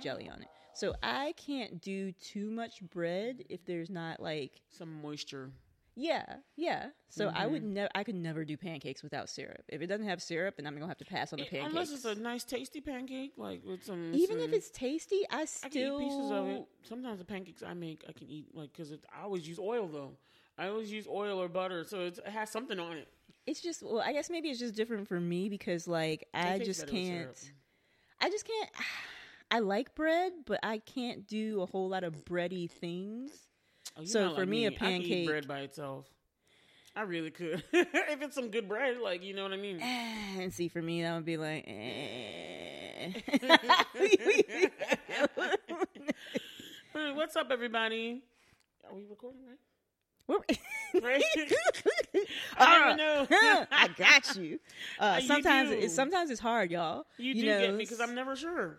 jelly on it. So I can't do too much bread if there's not like Some moisture. yeah, yeah. So I Mm-hmm. would never I could never do pancakes without syrup. If it doesn't have syrup, then I'm gonna have to pass on the Eh, pancakes. Unless it's a nice, tasty pancake, like with some. Even if it's tasty, I I still can eat pieces of it. Sometimes the pancakes I make, I can eat like because I always use oil though. I always use oil or butter, so it's, it has something on it. It's just well, I guess maybe it's just different for me because like I just can't. I just can't. I like bread, but I can't do a whole lot of bready things. Oh, So for like me, a I can eat pancake- bread by itself. I really could if it's some good bread, like you know what I mean. And see, for me, that would be like. eh. What's up, everybody? Are we recording right? Right? I don't know. I got you. Uh, You sometimes it's sometimes it's hard, y'all. You do know, get me because I'm never sure.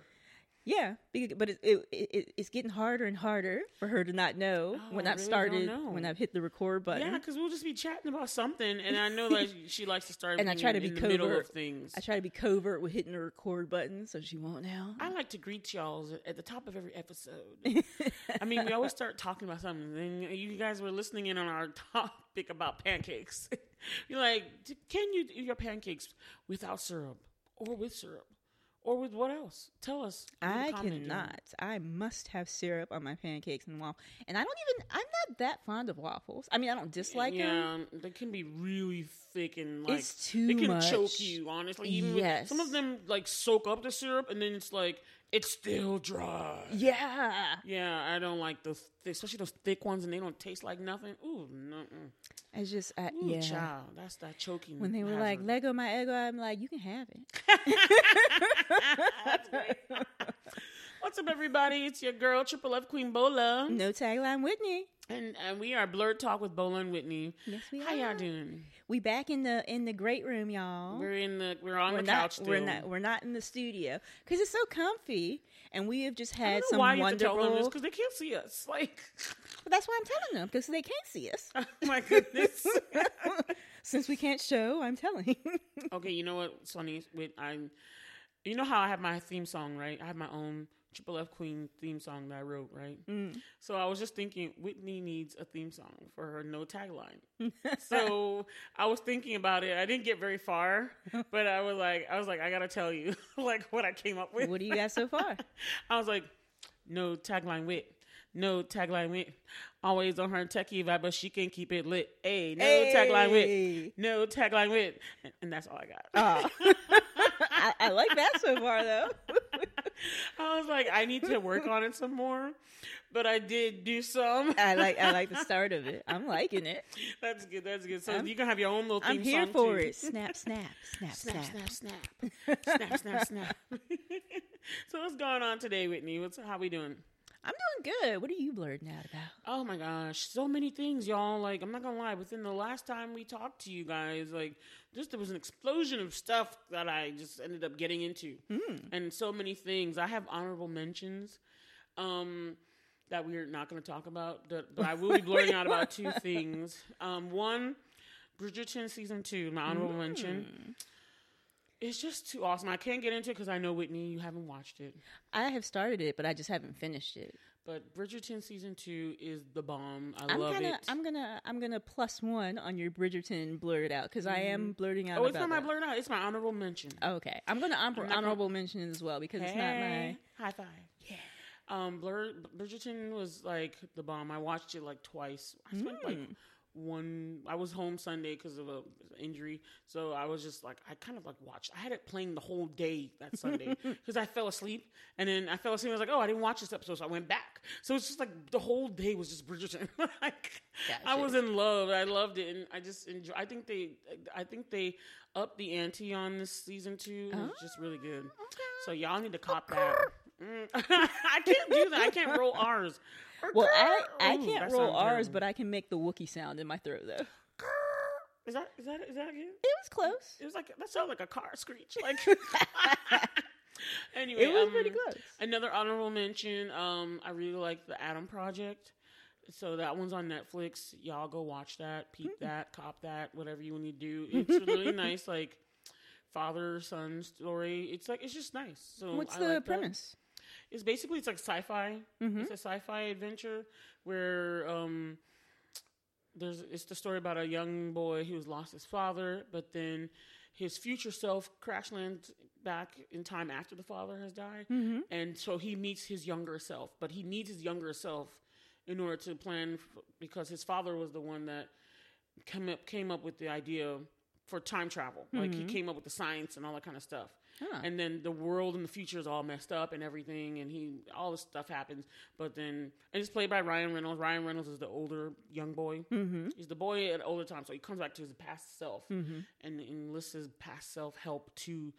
Yeah, but it, it, it, it's getting harder and harder for her to not know Oh, when I've really started, when I've hit the record button. Yeah, because we'll just be chatting about something, and I know that she likes to start. And I try to in, be in the middle of covert. things. I try to be covert with hitting the record button so she won't know. I like to greet y'all at the top of every episode. I mean, we always start talking about something, and you guys were listening in on our topic about pancakes. You're like, can you do your pancakes without syrup, or with syrup, or with what else? Tell us. I cannot. I must have syrup on my pancakes and waffles. And I don't even. I'm not that fond of waffles. I mean, I don't dislike them. yeah, they can be really thick and like It's too They can much. choke you, honestly. Even Yes. some of them like soak up the syrup, and then it's like it's still dry. Yeah, Yeah, I don't like those, thick, especially those thick ones, and they don't taste like nothing. Ooh, no, it's just I, Ooh, yeah. child, that's that choking. When they were like. Lego my Eggo, I'm like, you can have it. What's up, everybody? It's your girl, Triple F Queen Bola, No tagline, Whitney. and and we are Blurred Talk with Bola and Whitney. Yes, we are. How are. y'all doing? We back in the in the great room, y'all. We're in the we're on we're the not couch still. we're not we're not in the studio because it's so comfy, and we have just had some why you have to tell them this wonderful. because they can't see us. Like, But that's why I'm telling them because they can't see us. oh my goodness. Since we can't show, I'm telling. okay, you know what, Sonny? With I'm, you know how I have my theme song, right? I have my own Triple F Queen theme song that I wrote, right? Mm. So I was just thinking, Whitney needs a theme song for her no tagline. so I was thinking about it. I didn't get very far, but I was like, I was like, I gotta tell you, like what I came up with. what do you got so far? I was like, no tagline wit. No tagline wit. Always on her techie vibe, but she can keep it lit. Hey, no tagline wit. No tagline wit. And, and that's all I got. Oh. I, I like that so far though. I was like, I need to work on it some more. But I did do some. I like I like the start of it. I'm liking it. That's good. That's good. So I'm- you can have your own little theme I'm here song for too. it. Snap, snap, snap, Snap, snap. snap, snap, snap, snap, snap. so what's going on today, Whitney? What's how we doing? I'm doing good. What are you blurting out about? Oh my gosh, so many things, y'all. Like, I'm not gonna lie, within the last time we talked to you guys, like, just there was an explosion of stuff that I just ended up getting into, and so many things. I have honorable mentions, um, that we're not gonna talk about, but, but I will be blurting out about two things. Um, one, Bridgerton season two, my honorable mention. It's just too awesome. I can't get into it because I know Whitney, you haven't watched it. I have started it, but I just haven't finished it. But Bridgerton season two is the bomb. I I'm love gonna, it. I'm gonna, I'm gonna plus one on your Bridgerton blurred out because I am blurting out. Oh, it's not my that. blurred out. It's my honorable mention. Okay, I'm gonna honor- I'm honorable mention as well because it's not my. High five. Yeah. Um, Blur Bridgerton was like the bomb. I watched it like twice. I spent like Mm. One. I was home Sunday because of a injury, so I was just like I kind of like watched. I had it playing the whole day that Sunday because I fell asleep, and then I fell asleep. And I was like, oh, I didn't watch this episode, so I went back. So it's just like the whole day was just Bridgerton. like I was in love. I loved it, and I just enjoy. I think they, I think they upped the ante on this season two. It was just really good. So y'all need to cop that. Mm. I can't do that. I can't roll R's. Well, I, I Ooh, can't roll R's, terrible. but I can make the Wookie sound in my throat though. Is that is that is that good? It was close. It was like that sounded like a car screech. Like anyway, It was um, pretty close. Another honorable mention. Um, I really like the Adam Project. So that one's on Netflix. Y'all go watch that, peep Hmm. that, cop that, whatever you need to do. It's really nice. Like father son story. It's like it's just nice. So What's I the like that. It's basically it's like sci-fi. Mm-hmm. It's a sci-fi adventure where um, there's it's the story about a young boy who's lost his father, but then his future self crash lands back in time after the father has died, Mm-hmm. and so he meets his younger self. But he needs his younger self in order to plan f- because his father was the one that came up came up with the idea for time travel. Like he came up with the science and all that kind of stuff. Huh. And then the world and the future is all messed up and everything, and he all this stuff happens. But then and it's played by Ryan Reynolds. Ryan Reynolds is the older young boy. Mm-hmm. He's the boy at older time, so he comes back to his past self and enlists his past self help to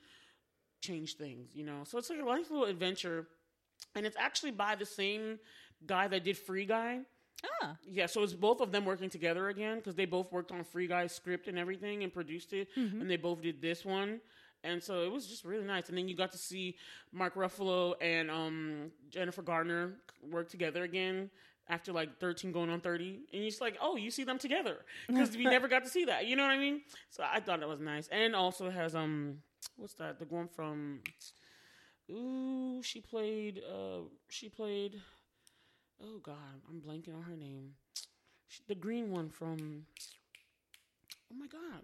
change things. You know, so it's like a nice little adventure, and it's actually by the same guy that did Free Guy. Ah, Yeah, so it's both of them working together again because they both worked on Free Guy's script and everything and produced it, and they both did this one. And so it was just really nice. And then you got to see Mark Ruffalo and um, Jennifer Gardner work together again after like 13 going on 30. And it's like, oh, you see them together because we never got to see that. You know what I mean? So I thought that was nice. And also has, um, what's that? The one from, ooh, she played, uh, she played, oh God, I'm blanking on her name. She, the green one from, oh my God,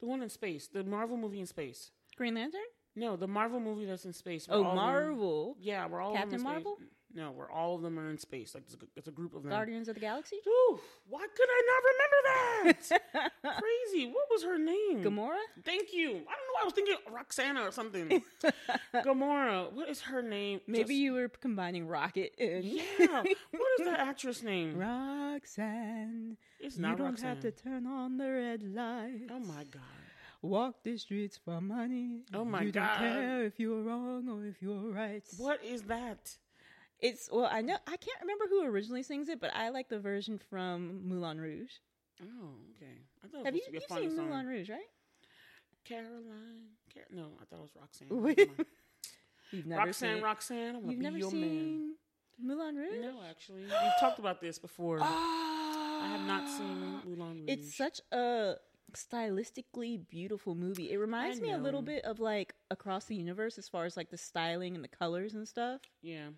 the one in space, the Marvel movie in space. Green Lantern. No, the Marvel movie that's in space. where Oh, all Marvel. yeah, we're all Captain in space. Marvel? No, where all of them are in space. Like it's a, it's a group of them. Guardians of the Galaxy. Ooh, why could I not remember that? Crazy. What was her name? Gamora. Thank you. I don't know. I was thinking Roxana or something. Gamora. What is her name? Maybe Just- you were combining Rocket and Yeah. What is that actress name? Roxanne. It's not. You don't Roxanne. have to turn on the red light. Oh my god. Walk the streets for money. Oh my you God. don't care if you're wrong or if you're right. What is that? It's well, I know I can't remember who originally sings it, but I like the version from Moulin Rouge. Oh, okay. I thought Have it you was supposed to be a you've funny seen song. Moulin Rouge, right? Caroline. Car- no, I thought it was Roxanne. Wait. Never mind. You've never Roxanne, seen. Roxanne. I'm gonna You've be never your man. seen Moulin Rouge? No, actually, we've talked about this before. Ah, I have not seen Moulin Rouge. It's such a stylistically beautiful movie. It reminds me a little bit of like Across the Universe as far as like the styling and the colors and stuff. yeah.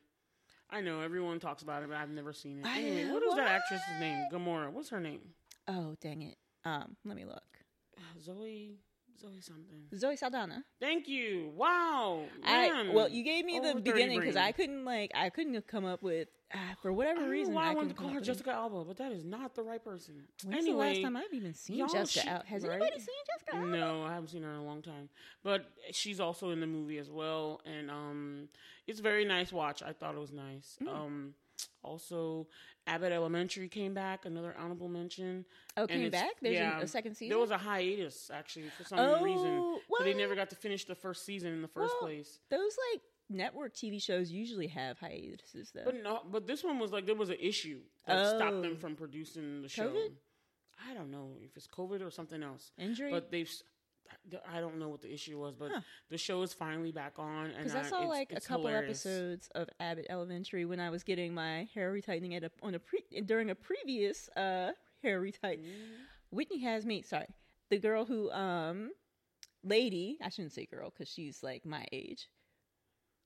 I know everyone talks about it, but I've never seen it. I Anyway, know, what is that actress's name? Gamora. What's her name? Oh, dang it. Um, let me look. Zoe. Zoe something. Zoe Saldana. Thank you. Wow. I well, you gave me Over the beginning because. I couldn't like I couldn't come up with uh, for whatever reason why I, I wanted to call her with Jessica Alba, but that is not the right person. When's anyway, the last time I've even seen Jessica she- Alba? Has right? anybody seen Jessica Alba? No, I haven't seen her in a long time. But she's also in the movie as well, and um, it's a very nice watch. I thought it was nice. Hmm. Um, also, Abbott Elementary came back. Another honorable mention. Oh, came back? There's yeah, a, second season. There was a hiatus actually for some Oh, reason, so they never got to finish the first season in the first Well, place. Those like network TV shows usually have hiatuses though. But no, but this one was like there was an issue that stopped them Oh. from producing the show. COVID? I don't know if it's COVID or something else. Injury. But they've. I don't know what the issue was, but Huh. the show is finally back on. Because I saw it's- like it's a couple hilarious. episodes of Abbott Elementary when I was getting my hair retightening at a on a pre during a previous uh hair retighten. Mm-hmm. Whitney has me. Sorry, the girl who um lady. I shouldn't say girl because she's like my age.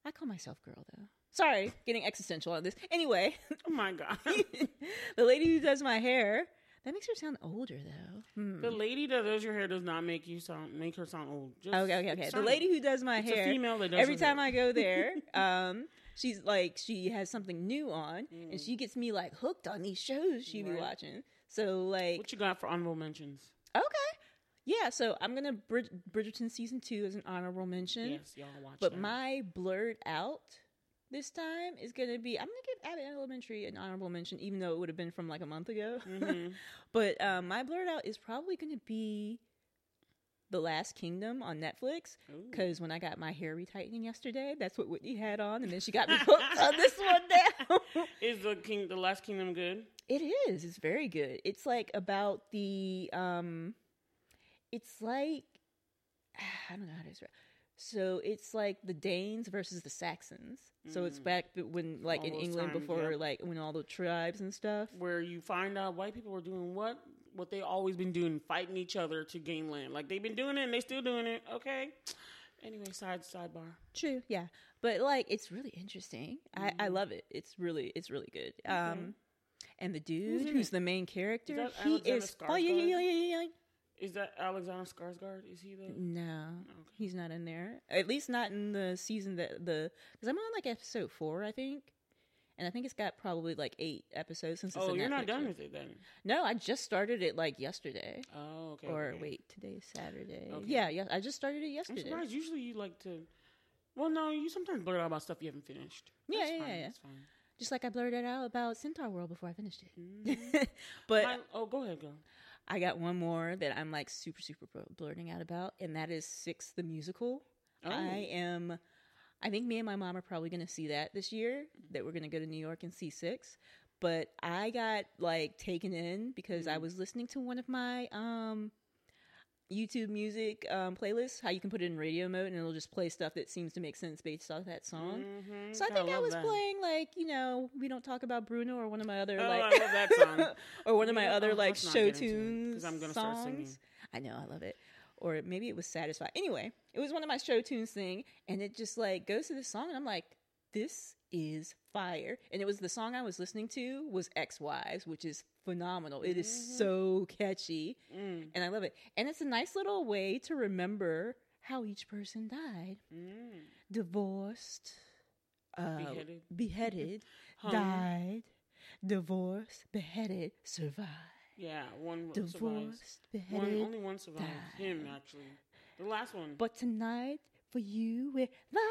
I call myself girl though. Sorry, getting existential on this. Anyway, Oh my god! the lady who does my hair. That makes her sound older though. Hmm. the lady that does your hair does not make you sound make her sound old. Just, Okay, okay, okay. The fine. lady who does my It's hair. a female that does every time hair. I go there, um, she's like she has something new on, Mm. and she gets me like hooked on these shows she be watching. So like, What you got for honorable mentions? okay, yeah. So I'm gonna Brid- Bridgerton season two as an honorable mention, Yes, y'all watch. but that. my blurred out this time is gonna be I'm gonna give Abbott Elementary an honorable mention, even though it would have been from like a month ago. Mhm. but um, my blurred out is probably gonna be. The Last Kingdom on Netflix because when I got my hair retightening yesterday, that's what Whitney had on, and then she got me hooked on this one now. is the king the last kingdom good? it is. It's very good. It's like about the um, it's like I don't know how to describe. So it's like the Danes versus the Saxons. So it's Mm. back when, like All in England, times, before like when all the tribes and stuff. Where you find out white people were doing what what they always been doing, fighting each other to gain land. Like they've been doing it and they still doing it. Okay. Anyway, side sidebar. True, yeah, but like it's really interesting. I, I love it. It's really it's really good. Um, and the dude in who's the main character, that he Alexander is. Oh yeah, yeah, yeah, yeah, yeah, yeah. Is that Alexander Skarsgård? Is he the? No, he's not in there. At least not in the season that the because I'm on like episode four, I think, and I think it's got probably like eight episodes since. It's Oh, you're not done show. with it then. No, I just started it like yesterday. Oh, okay. or okay. wait, today's Saturday. Okay. Yeah, yeah, I just started it I'm yesterday. surprised. Usually you like to. Well, no, you sometimes blurt out about stuff you haven't finished. Yeah, That's yeah, fine, yeah. That's fine. Just like I blurted out about Centaur World before I finished it. Mm. but My- oh, go ahead, girl. I got one more that I'm like super, super bl- blurting out about, and that is Six the Musical. Oh. I am, I think me and my mom are probably going to see that this year, that we're going to go to New York and see Six. But I got like taken in because I was listening to one of my um, YouTube music um, playlists, how you can put it in radio mode and it'll just play stuff that seems to make sense based off that song. Mhm. So I think I love was that. playing like you know we don't talk about Bruno or one of my other Oh, like I love that song. or one of my Yeah, other oh, like show get into it, tunes I'm gonna songs. start singing. I know I love it. Or maybe it was Satisfied. Anyway, it was one of my show tunes thing, and it just like goes to this song, and I'm like, this is fire. And it was the song I was listening to was Ex Wives, which is phenomenal. It is Mm-hmm. so catchy, Mm, and I love it. And it's a nice little way to remember how each person died, mm. divorced, uh, Beheaded. beheaded, died, divorced, beheaded, survived. Yeah, one survives. Divorced, One, beheaded. only one survives. died. Him, actually. The last one. But tonight, for you, we're live.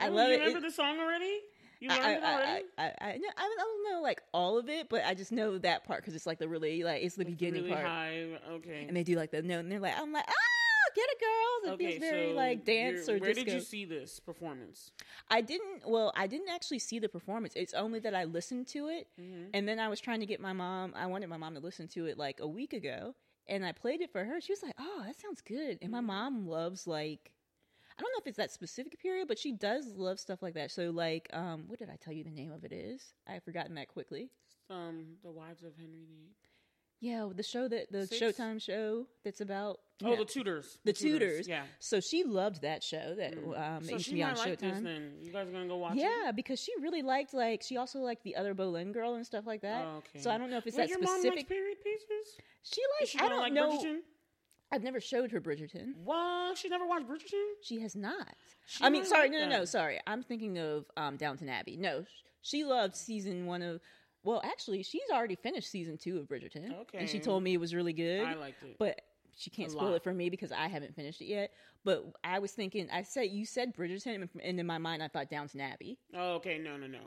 I Oh, love you it. remember It- the song already? You learned I, it already? I, I, I, no, I don't know like all of it, but I just know that part because it's like the really like it's the beginning really part, high. Okay. and they do like the note, and they're like, I'm like, ah, get it, girls. It okay, feels very so like dance or where disco. did you see this performance? I didn't. Well, I didn't actually see the performance. It's only that I listened to it, Mm-hmm. and then I was trying to get my mom. I wanted my mom to listen to it like a week ago, and I played it for her. She was like, "Oh, that sounds good." And Mm-hmm. my mom loves like, I don't know if it's that specific period, but she does love stuff like that. So like, um, what did I tell you the name of it is? I've forgotten that quickly. Um, the Wives of Henry VIII. Yeah, the show that the Six? Showtime show that's about Oh, yeah, the Tudors. the Tudors. Yeah. So she loved that show that um, So used to she be on like this Showtime. then. You guys are gonna go watch it? Yeah, because she really liked like she also liked the other Boleyn girl and stuff like that. Oh, okay. So I don't know if it's Wait, that your mom likes specific. period pieces? She likes. she I don't like know. Bridgerton? I've never showed her Bridgerton. What? She never watched Bridgerton? She has not. She I mean, sorry, no, no, no, sorry. I'm thinking of um, Downton Abbey. No, she loved season one of. Well, actually, she's already finished season two of Bridgerton. Okay. and she told me it was really good. I liked it. but she can't A spoil lot. it for me because I haven't finished it yet. But I was thinking, I said you said Bridgerton, and in my mind, I thought Downton Abbey oh, okay, no, no, no.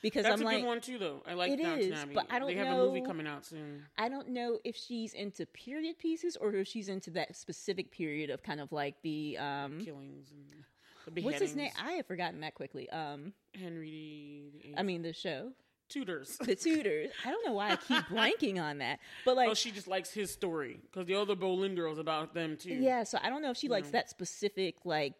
Because That's I'm a like, good one too, though. I like It Downton is, Abbey. but I don't They have a movie coming out soon. I don't know if she's into period pieces or if she's into that specific period of kind of like the um Killings and the what's his name? I have forgotten that quickly. Um Henry the I mean the show. Tudors. The Tudors. I don't know why I keep blanking on that. But like oh, she just likes his story because the other Boleyn girls about them too. yeah, so I don't know if she likes that specific like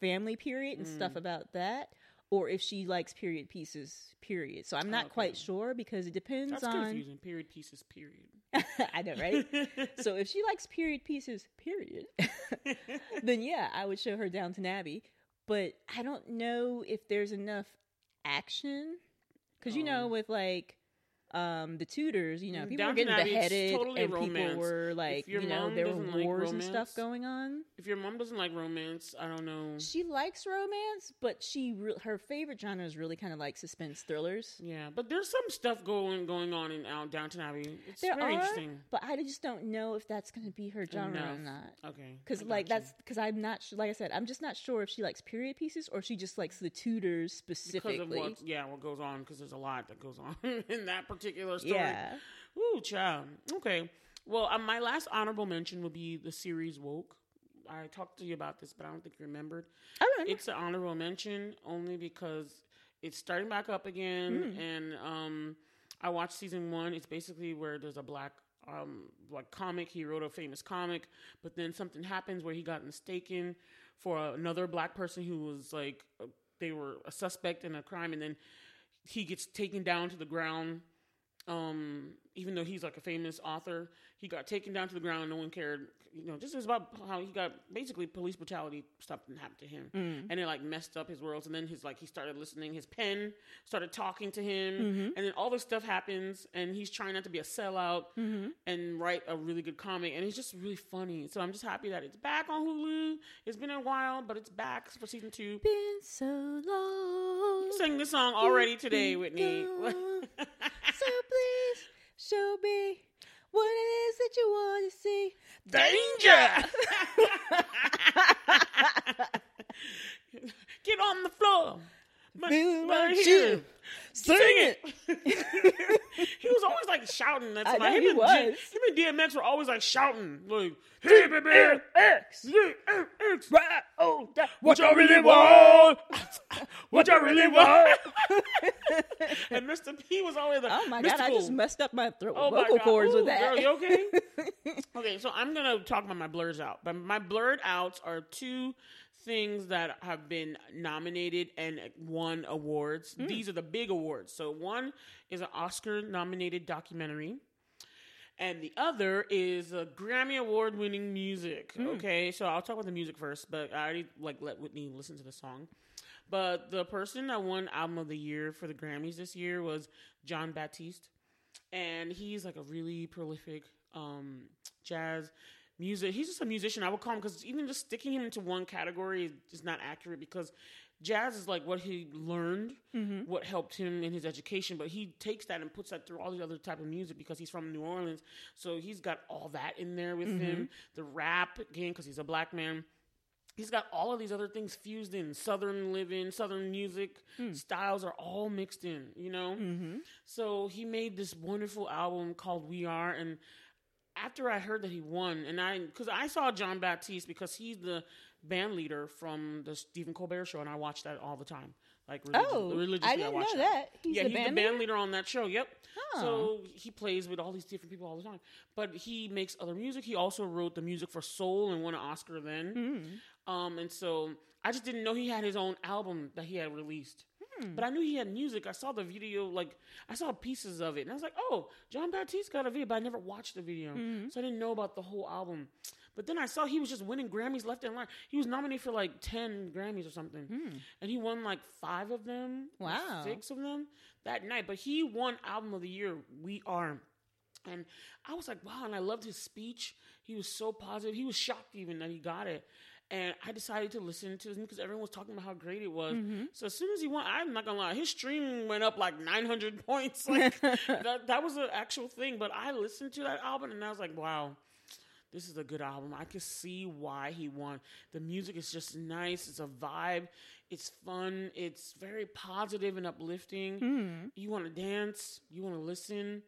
family period and Mm. stuff about that or if she likes period pieces period. So I'm not Okay. quite sure because it depends on. that's on confusing. Period pieces. Period. I know, right? so if she likes period pieces, period, then yeah, I would show her Downton Abbey. But I don't know if there's enough action because you know, Um, with like um the Tudors, you know, Mm, people were getting Abbey, beheaded totally and people were like, you know, there were doesn't like wars and stuff romance- going on. if your mom doesn't like romance, I don't know. She likes romance, but she re- her favorite genre is really kind of like suspense thrillers. Yeah, but there's some stuff going going on in out Downton Abbey. It's There very are, interesting. but I just don't know if that's going to be her genre or not. Okay, Because like you. that's because I'm not. Like I said, I'm just not sure if she likes period pieces or she just likes the Tudors because specifically. of what yeah what goes on because there's a lot that goes on in that particular story. yeah, Ooh, child. Okay. Well, um, my last honorable mention would be the series Woke. I talked to you about this, but I don't think you remembered. I remember. It's an honorable mention only because it's starting back up again, and um, I watched season one. It's basically where there's a black um like comic. He wrote a famous comic, but then something happens where he got mistaken for another black person who was like uh, they were a suspect in a crime, and then he gets taken down to the ground um, even though he's like a famous author, he got taken down to the ground. No one cared. You know, this is about how he got basically police brutality stuff didn't happen to him, Mm. and it like messed up his worlds. And then his like he started listening. His pen started talking to him, Mm-hmm. and then all this stuff happens, and he's trying not to be a sellout Mm-hmm. and write a really good comic. And it's just really funny. So I'm just happy that it's back on Hulu. It's been a while, but it's back for season two. Been so long. You sang this song already today, Whitney. so please show me what it is that you want to see. Danger! Get on the floor. My, my my shoe. Sing it. he was always like shouting. That's I why him, he and was. G- him and DMX were always like shouting, like, "Hey, baby, X. X, Right. Oh, that, what y'all really want? What y'all really want?" and Mr. P was always like, Oh my god, I just messed up my throat Oh vocal cords with that. Girl, you okay? okay, so I'm gonna talk about my blurs out. But my blurred outs are two things that have been nominated and won awards. Hmm. These are the big awards. So one is an Oscar nominated documentary. And the other is a Grammy award winning music. Hmm. Okay, so I'll talk about the music first, but I already like let Whitney listen to the song. But the person that won album of the year for the Grammys this year was Jon Batiste and he's like a really prolific um, jazz music. He's just a musician. I would call him because even just sticking him into one category is not accurate because jazz is like what he learned, mm-hmm. what helped him in his education. But he takes that and puts that through all the other type of music because he's from New Orleans. So he's got all that in there with him. Mm-hmm. The rap again because he's a black man he's got all of these other things fused in southern living southern music hmm. styles are all mixed in you know mm-hmm. so he made this wonderful album called we are and after i heard that he won and i because i saw jon batiste because he's the band leader from the stephen colbert show and i watch that all the time like Oh, religiously I didn't watch know that. He's yeah the he's band the band leader? leader on that show yep Huh. so he plays with all these different people all the time but he makes other music he also wrote the music for soul and won an oscar then um, and so I just didn't know he had his own album that he had released. Hmm. But I knew he had music. I saw the video, like I saw pieces of it, and I was like, "Oh, Jon Batiste got a video," but I never watched the video, mm-hmm. so I didn't know about the whole album. But then I saw he was just winning Grammys left and right. He was nominated for like ten Grammys or something, hmm. and he won like five of them, Wow. six of them that night. But he won Album of the Year. We are. And I was like, wow. And I loved his speech. He was so positive. He was shocked even that he got it. And I decided to listen to him because everyone was talking about how great it was. Mm-hmm. So as soon as he won, I'm not gonna lie, his stream went up like 900 points. Like that, that was an actual thing. But I listened to that album and I was like, wow, this is a good album. I could see why he won. The music is just nice. It's a vibe. It's fun. It's very positive and uplifting. Hmm. You want to dance. You want to listen.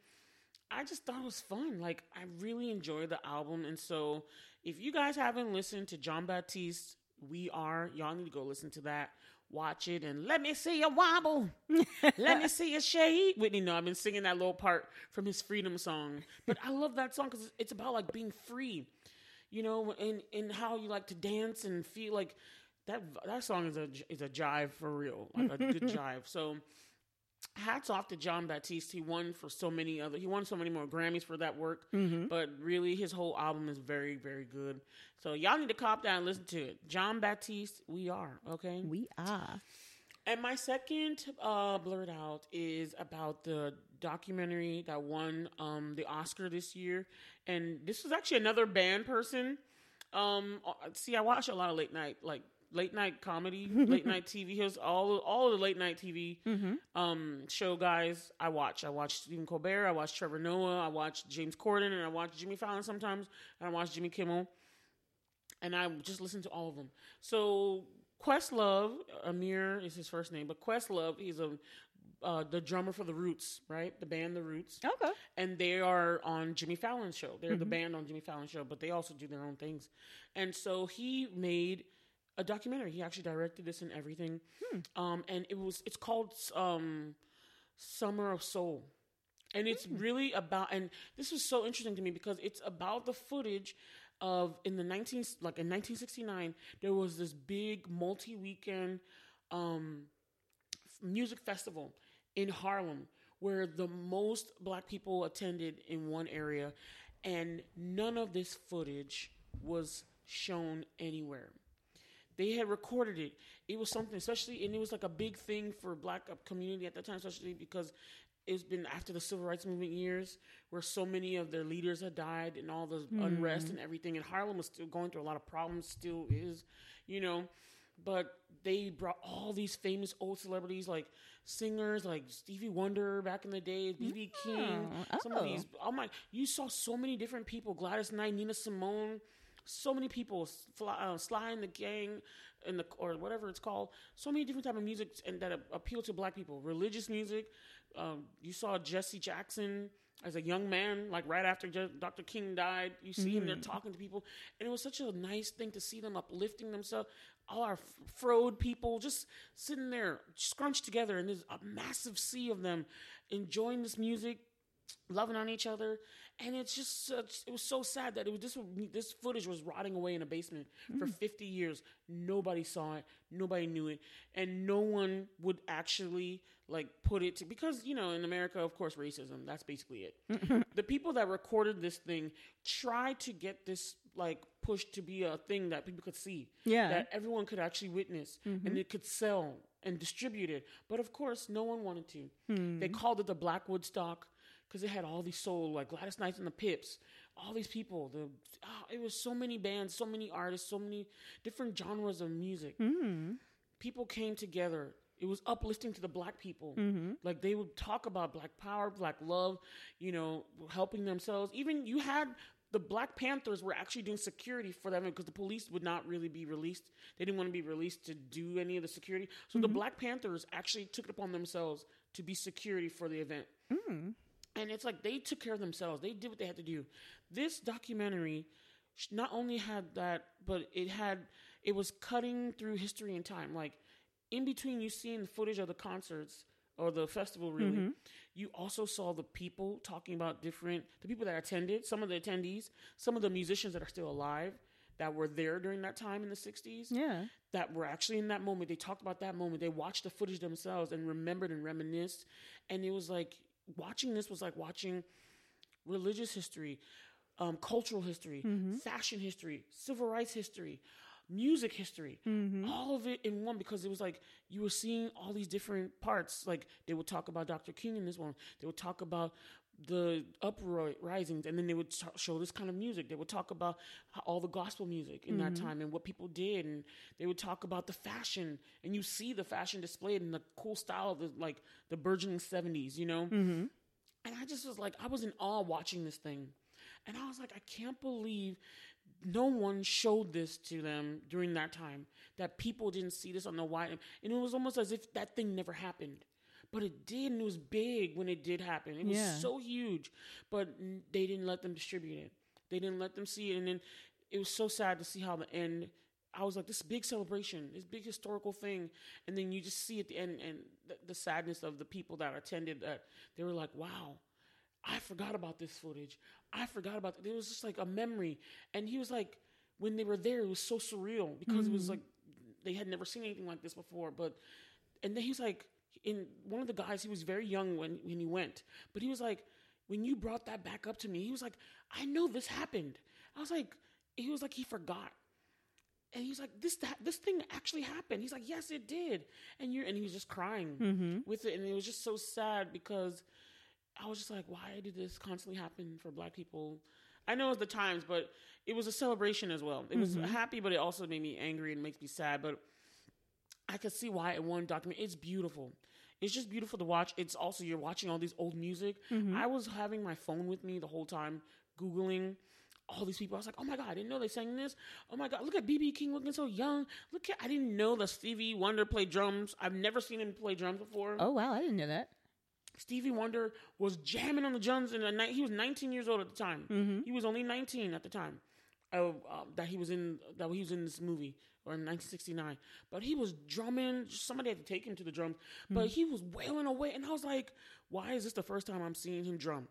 I just thought it was fun. Like I really enjoyed the album, and so if you guys haven't listened to Jon Batiste, we are y'all need to go listen to that. Watch it and let me see you wobble. let me see you shake. Whitney, no, I've been singing that little part from his Freedom song, but I love that song because it's about like being free, you know, and and how you like to dance and feel like that. That song is a is a jive for real, like a good jive. So hats off to Jon Batiste. He won for so many other. He won so many more Grammys for that work. But really, his whole album is very, very good. So y'all need to cop that and listen to it. Jon Batiste, we are okay. We are. And my second uh, blurred out is about the documentary that won um, the Oscar this year, and this was actually another band person. Um, uh, see, I watch a lot of late night, like late night comedy, late night TV. Here's all all the late night TV um, show guys. I watch. I watch Stephen Colbert. I watch Trevor Noah. I watch James Corden, and I watch Jimmy Fallon sometimes. And I watch Jimmy Kimmel and I just listen to all of them. So Questlove, Ahmir is his first name, but Questlove, he's a uh, the drummer for the Roots, right? The band The Roots, Okay. and they are on Jimmy Fallon's show. They're the band on Jimmy Fallon's show, but they also do their own things. And so he made a documentary. He actually directed this and everything, um, and it was it's called um, Summer of Soul and it's really about and this was so interesting to me because it's about the footage of in the 19 like in 1969 there was this big multi-weekend um music festival in Harlem where the most black people attended in one area, and none of this footage was shown anywhere. They had recorded it. It was something, especially, and it was like a big thing for black community at that time, especially because it's been after the civil rights movement years where so many of their leaders had died and all the mm. unrest and everything and harlem was still going through a lot of problems still is you know but they brought all these famous old celebrities like singers like Stevie Wonder back in the day, BB King, oh. some of these. Oh my! You saw so many different people: Gladys Knight, Nina Simone, so many people, Sly, uh, Sly and the Gang, and the or whatever it's called. So many different type of music and that appeal to black people. Religious music. Um, you saw Jesse Jackson as a young man, like right after Dr. King died. You see mm-hmm. him there mm-hmm. talking to people, and it was such a nice thing to see them uplifting themselves. All our frode people just sitting there, scrunched together, and there's a massive sea of them enjoying this music, loving on each other, and it's just such. It was so sad that it was this. This footage was rotting away in a basement mm. for 50 years. Nobody saw it. Nobody knew it, and no one would actually like put it to because you know in America, of course, racism. That's basically it. the people that recorded this thing tried to get this like pushed to be a thing that people could see. Yeah, that everyone could actually witness, mm-hmm. and it could sell and distribute it. But of course, no one wanted to. Hmm. They called it the Black Woodstock because it had all these soul like Gladys Knight and the Pips, all these people. The oh, it was so many bands, so many artists, so many different genres of music. Mm-hmm. People came together. It was uplifting to the black people. Mm-hmm. Like they would talk about black power, black love, you know, helping themselves. Even you had the Black Panthers were actually doing security for them because the police would not really be released. They didn't want to be released to do any of the security. So mm-hmm. the Black Panthers actually took it upon themselves to be security for the event. Mm and it's like they took care of themselves. They did what they had to do. This documentary not only had that, but it had it was cutting through history and time. Like in between, you seeing the footage of the concerts or the festival. Really, mm-hmm. you also saw the people talking about different the people that attended, some of the attendees, some of the musicians that are still alive that were there during that time in the 60s. Yeah. That were actually in that moment. They talked about that moment. They watched the footage themselves and remembered and reminisced. And it was like watching this was like watching religious history, um, cultural history, mm-hmm. fashion history, civil rights history, music history, mm-hmm. all of it in one because it was like you were seeing all these different parts. Like they would talk about Dr. King in this one, they would talk about the uprisings, and then they would t- show this kind of music. They would talk about all the gospel music in mm-hmm. that time and what people did, and they would talk about the fashion, and you see the fashion displayed in the cool style of the like the burgeoning seventies, you know. Mm-hmm. And I just was like, I was in awe watching this thing, and I was like, I can't believe no one showed this to them during that time. That people didn't see this on the wide, and it was almost as if that thing never happened but it did and it was big when it did happen it was yeah. so huge but they didn't let them distribute it they didn't let them see it and then it was so sad to see how the end I was like, this big celebration, this big historical thing, and then you just see at the end and the, the sadness of the people that attended. That they were like, "Wow, I forgot about this footage. I forgot about it. It was just like a memory." And he was like, when they were there, it was so surreal because mm-hmm. it was mm-hmm. like they had never seen anything like this before. But and then he's like, in one of the guys, he was very young when, when he went, but he was like, when you brought that back up to me, he was like, I know this happened. I was like, he was like, he forgot. And he was like, this that, this thing actually happened. He's like, yes, it did. And you and he was just crying mm-hmm. with it, and it was just so sad because I was just like, why did this constantly happen for Black people? I know it's the times, but it was a celebration as well. It was mm-hmm. happy, but it also made me angry and makes me sad. But I could see why in one document it's beautiful. It's just beautiful to watch. It's also you're watching all these old music. Mm-hmm. I was having my phone with me the whole time, googling all these people. I was like, oh my god, I didn't know they sang this. Oh my god, look at BB King looking so young. Look at I didn't know that Stevie Wonder played drums. I've never seen him play drums before. Oh wow, I didn't know that. Stevie Wonder was jamming on the drums in the night. He was 19 years old at the time. Mm-hmm. He was only 19 at the time. Uh, uh, that he was in that he was in this movie or in 1969. But he was drumming. Somebody had to take him to the drums. But mm-hmm. he was wailing away. And I was like, why is this the first time I'm seeing him drum?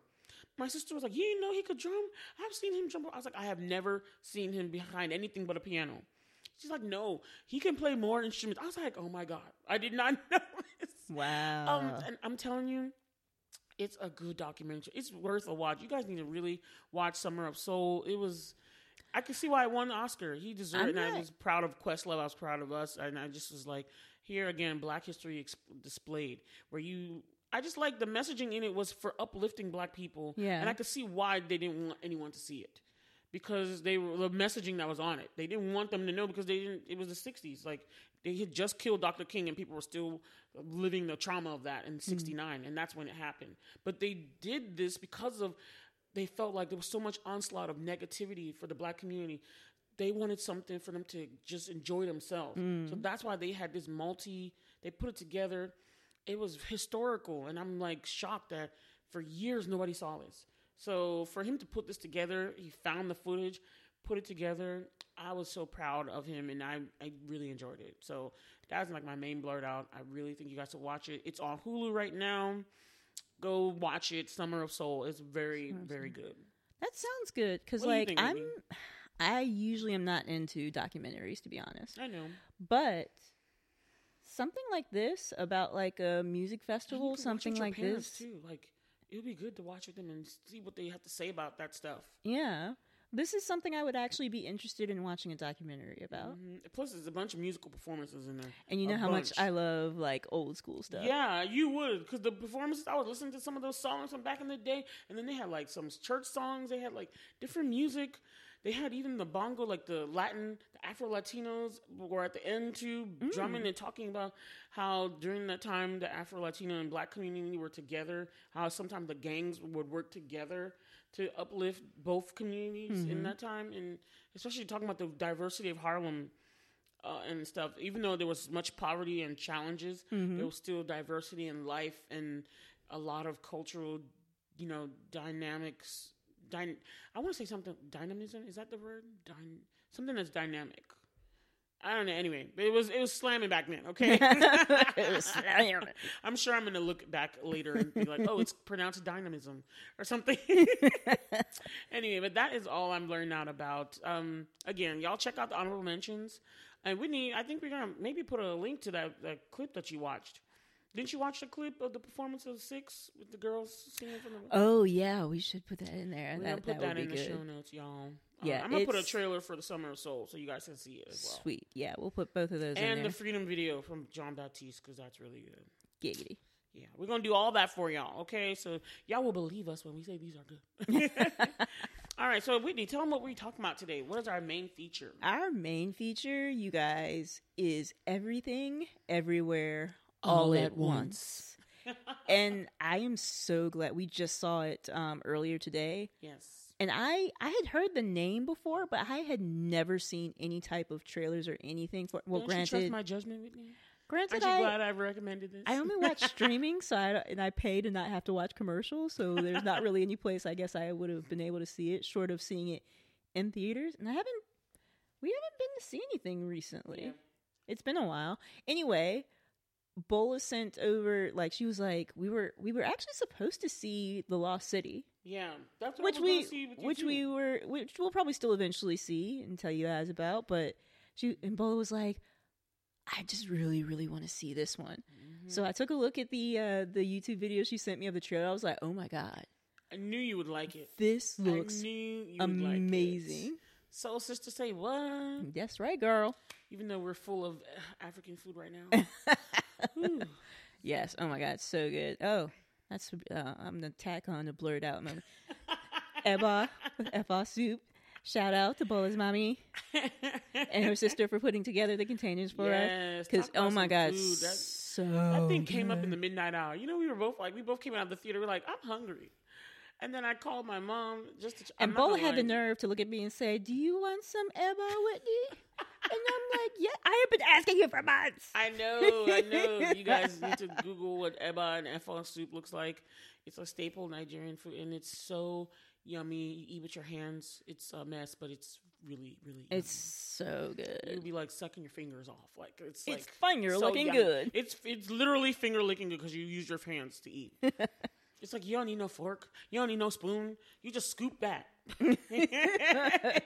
My sister was like, you didn't know he could drum? I've seen him drum. I was like, I have never seen him behind anything but a piano. She's like, no, he can play more instruments. I was like, oh my God, I did not know this. Wow. Um, and I'm telling you, It's a good documentary. It's worth a watch. You guys need to really watch Summer of Soul. It was. I can see why it won the Oscar. He deserved it. And I was proud of Questlove. I was proud of us. And I just was like, here again, Black history ex- displayed. Where you, I just like the messaging in it was for uplifting Black people. Yeah. And I could see why they didn't want anyone to see it because they were the messaging that was on it. They didn't want them to know because they didn't. It was the '60s. Like they had just killed Dr. King, and people were still living the trauma of that in '69, and that's when it happened. But they did this because of they felt like there was so much onslaught of negativity for the black community. They wanted something for them to just enjoy themselves. Mm. So that's why they had this multi. They put it together. It was historical, and I'm like shocked that for years nobody saw this. So for him to put this together, he found the footage, put it together. I was so proud of him, and I I really enjoyed it. So that's like my main blurt out. I really think you guys should watch it. It's on Hulu right now. Go watch it. Summer of Soul. is very very good. That sounds good because, What do you like, think, I'm. Whitney? I usually am not into documentaries, to be honest. I know. But something like this about like a music And you festival, can watch something with your like parents, this, too. Like it would be good to watch with them and see what they have to say about that stuff. yeah, this is something I would actually be interested in watching a documentary about. Mhm. Plus, there's a bunch of musical performances in there. And you know A how much. I love like old school stuff. Yeah, you would, because the performances. I was listening to some of those songs from back in the day, and then they had like some church songs. They had like different music. They had even the bongo, like the Latin, the Afro Latinos were at the end too, drumming and talking about how during that time the Afro Latino and Black community were together. How sometimes the gangs would work together to uplift both communities in that time, and especially talking about the diversity of Harlem uh, and stuff. Even though there was much poverty and challenges, there was still diversity in life and a lot of cultural, you know, dynamics. Dyn- I want to say something. Dynamism is that the word? Dyn- something that's dynamic. I don't know. Anyway, it was it was slamming back then. Okay, It was slamming. I'm sure I'm gonna look back later and be like, oh, it's pronounced dynamism or something. anyway, but that is all I'm learning out about. Um, again, y'all check out the honorable mentions. And Whitney, I think we're gonna maybe put a link to that, that clip that you watched. Didn't you watch the clip of the performance of Six with the girls singing from the? Oh yeah, we should put that in there. We're that put that, that, in the good. show notes, y'all. Uh, Yeah, I'm gonna put a trailer for the Summer of Soul so you guys can see it as well. Sweet. Yeah, we'll put both of those in And the Freedom video from Jon Batiste because that's really good. Giggity. Yeah, we're gonna do all that for y'all. Okay, so y'all will believe us when we say these are good. all right, so Whitney, tell them what we're talking about today. What is our main feature? Our main feature, you guys, is everything, everywhere, all, at, once. and I am so glad we just saw it um, earlier today. Yes. And I, I had heard the name before, but I had never seen any type of trailers or anything for. Well, Don't you trust granted, my judgment, Whitney? granted, Aren't you I, glad I recommended this? I only watch streaming, so I and I pay to not have to watch commercials. So there's not really any place I guess I would have been able to see it, short of seeing it in theaters. And I haven't, we haven't been to see anything recently. Yeah. It's been a while. Anyway, Bola sent over like she was like we were we were actually supposed to see the Lost City, Yeah, that's what which we see with you which too. we were which we'll probably still eventually see and tell you guys about. But she and Bola was like, I just really really want to see this one. Mm-hmm. So I took a look at the uh, the YouTube video she sent me of the trailer. I was like, oh my god, I knew you would like it. this looks would like it. amazing. So, sister, say what? That's right, girl. Even though we're full of uh, African food right now. Yes. Oh my god, so good. Oh, that's uh, I'm gonna tack on the blurred out moment. Eba Eba soup. Shout out to Bola's mommy and her sister for putting together the containers for us. Because oh my god, so That thing came up in the midnight hour. You know, we were both like, we both came out of the theater. We're like, I'm hungry. And then I called my mom just to. ch- And Bo had the nerve to look at me and say, "Do you want some Eba, Whitney?" and I'm like, "Yeah, I have been asking you for months." I know, I know. You guys need to Google what eba and efon soup looks like. It's a staple Nigerian food, and it's so yummy. You eat with your hands. It's a mess, but it's really, really. Yummy. It's so good. You'll be like sucking your fingers off. Like it's It's like finger so looking yummy. good. It's it's literally finger licking good because you use your hands to eat. it's like you don't need no fork. You don't need no spoon. You just scoop that.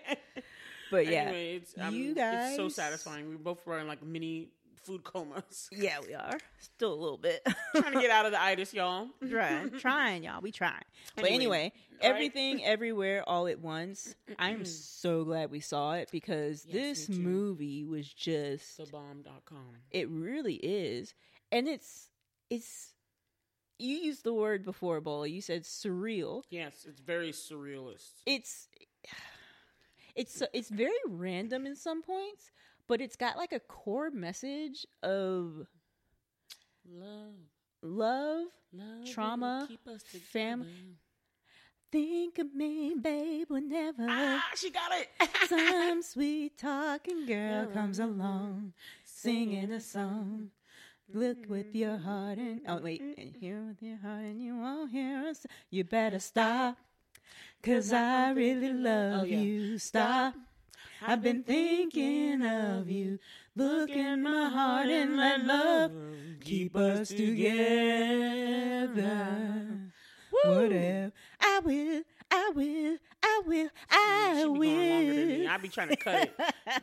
But yeah, Anyway, it's, um, you it's so satisfying. We were both wearing like mini food comas. Yeah, we are still a little bit Trying to get out of the itis, y'all. trying, trying, y'all. We trying. But Anyway, anyway, right? everything, everywhere, all at once. I'm so glad we saw it because Yes, this movie was just Thebomb.com. It really is. And it's it's you used the word before, Bola. You said surreal. Yes, it's very surrealist. It's it's it's very random in some points, but it's got like a core message of Love, love. love, Trauma, will keep us fam- together. Think of me, babe, whenever Ah, she got it. some sweet talking girl comes along, singing a song. Look with mm-hmm. your heart and oh wait, mm-hmm. and hear with your heart and you won't hear us. You better stop, cause I really love Oh, yeah. you. Stop. I've been thinking of you. Look in my heart and let love keep us together. Whatever. I will, I will, I will, I She be will. going longer than me. I be trying to cut it.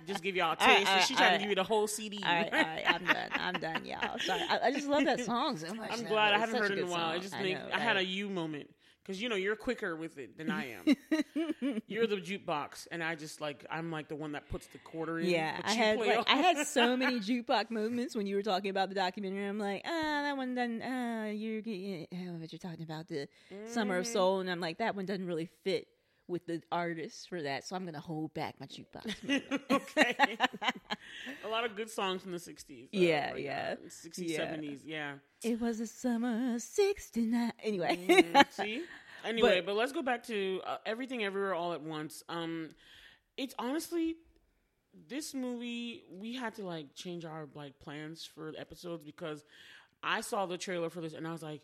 Just give y'all a taste. all and right, she trying right. to give you the whole CD. All right, all right, I'm done. I'm done, y'all. Sorry, I, I just love that song so much. I'm now. glad I haven't heard it in a while. I song. just think know, I, had a you moment because you know you're quicker with it than I am. you're the jukebox, and I just like I'm like the one that puts the quarter in. Yeah, I had like I had so many jukebox moments when you were talking about the documentary. I'm like, ah, that one doesn't. Uh, you're getting- oh, but you're talking about the Summer of Mhm. Soul, and I'm like, that one doesn't really fit with the artist for that, so I'm gonna hold back my jukebox. okay. a lot of good songs from the 60s. uh, Yeah, like, yeah. uh, 60s, Yeah. 70s. Yeah. it was a summer of '69. Anyway, Mhm, See? Anyway, But- but, let's go back to uh, Everything Everywhere All at Once. Um, it's honestly this movie we had to like change our like plans for the episodes because I saw the trailer for this and I was like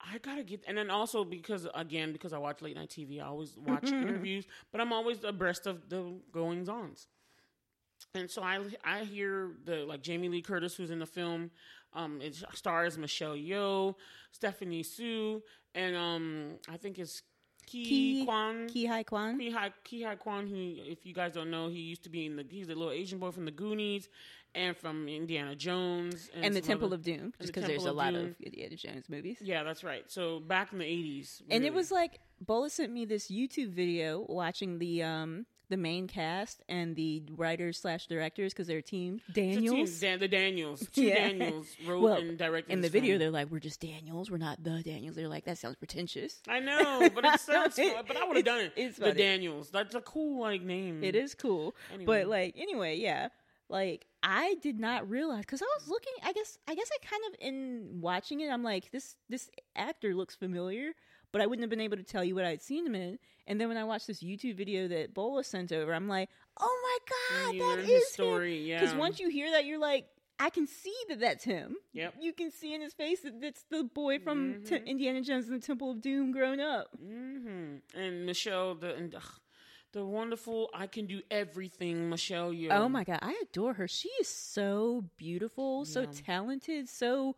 I gotta get and then also because again because I watch late night TV I always watch interviews but I'm always abreast of the goings ons and so I I hear the like Jamie Lee Curtis who's in the film um it stars Michelle Yeoh Stephanie Hsu and um I think it's Ki Ki- Kwan. Ke Huy Quan. Ki Hai, Ke Huy Quan, who, if you guys don't know, he used to be in the, he's the little Asian boy from the Goonies and from Indiana Jones. and the Temple other- of Doom, just because there's Temple a lot Doom. of Indiana Jones movies. Yeah, that's right. So back in the 80s. And it was like Bola sent me this YouTube video watching the um the main cast and the writers slash directors because they're team team, Daniels. Dan, the Daniels. Two Yeah. Daniels wrote Well, and directed In the video, film. they're like, "We're just Daniels. We're not the Daniels." They're like, "That sounds pretentious." I know, but it sounds It- But I would have done it. it's the funny. Daniels. That's a cool like name. It is cool, Anyway. but like anyway, yeah. Like I did not realize because I was looking. I guess I guess I kind of in watching it. I'm like this this actor looks familiar, but I wouldn't have been able to tell you what I'd seen him in. And then when I watched this YouTube video that Bola sent over, I'm like, oh my god, you that is his him. Yeah. Because once you hear that, you're like, I can see that that's him. Yep. You can see in his face that that's the boy from Te- Mhm. Indiana Jones and the Temple of Doom grown up. hmm And Michelle, the and, ugh, the wonderful, I can do everything, Michelle Yeoh. Oh my god, I adore her. She is so beautiful, so talented, so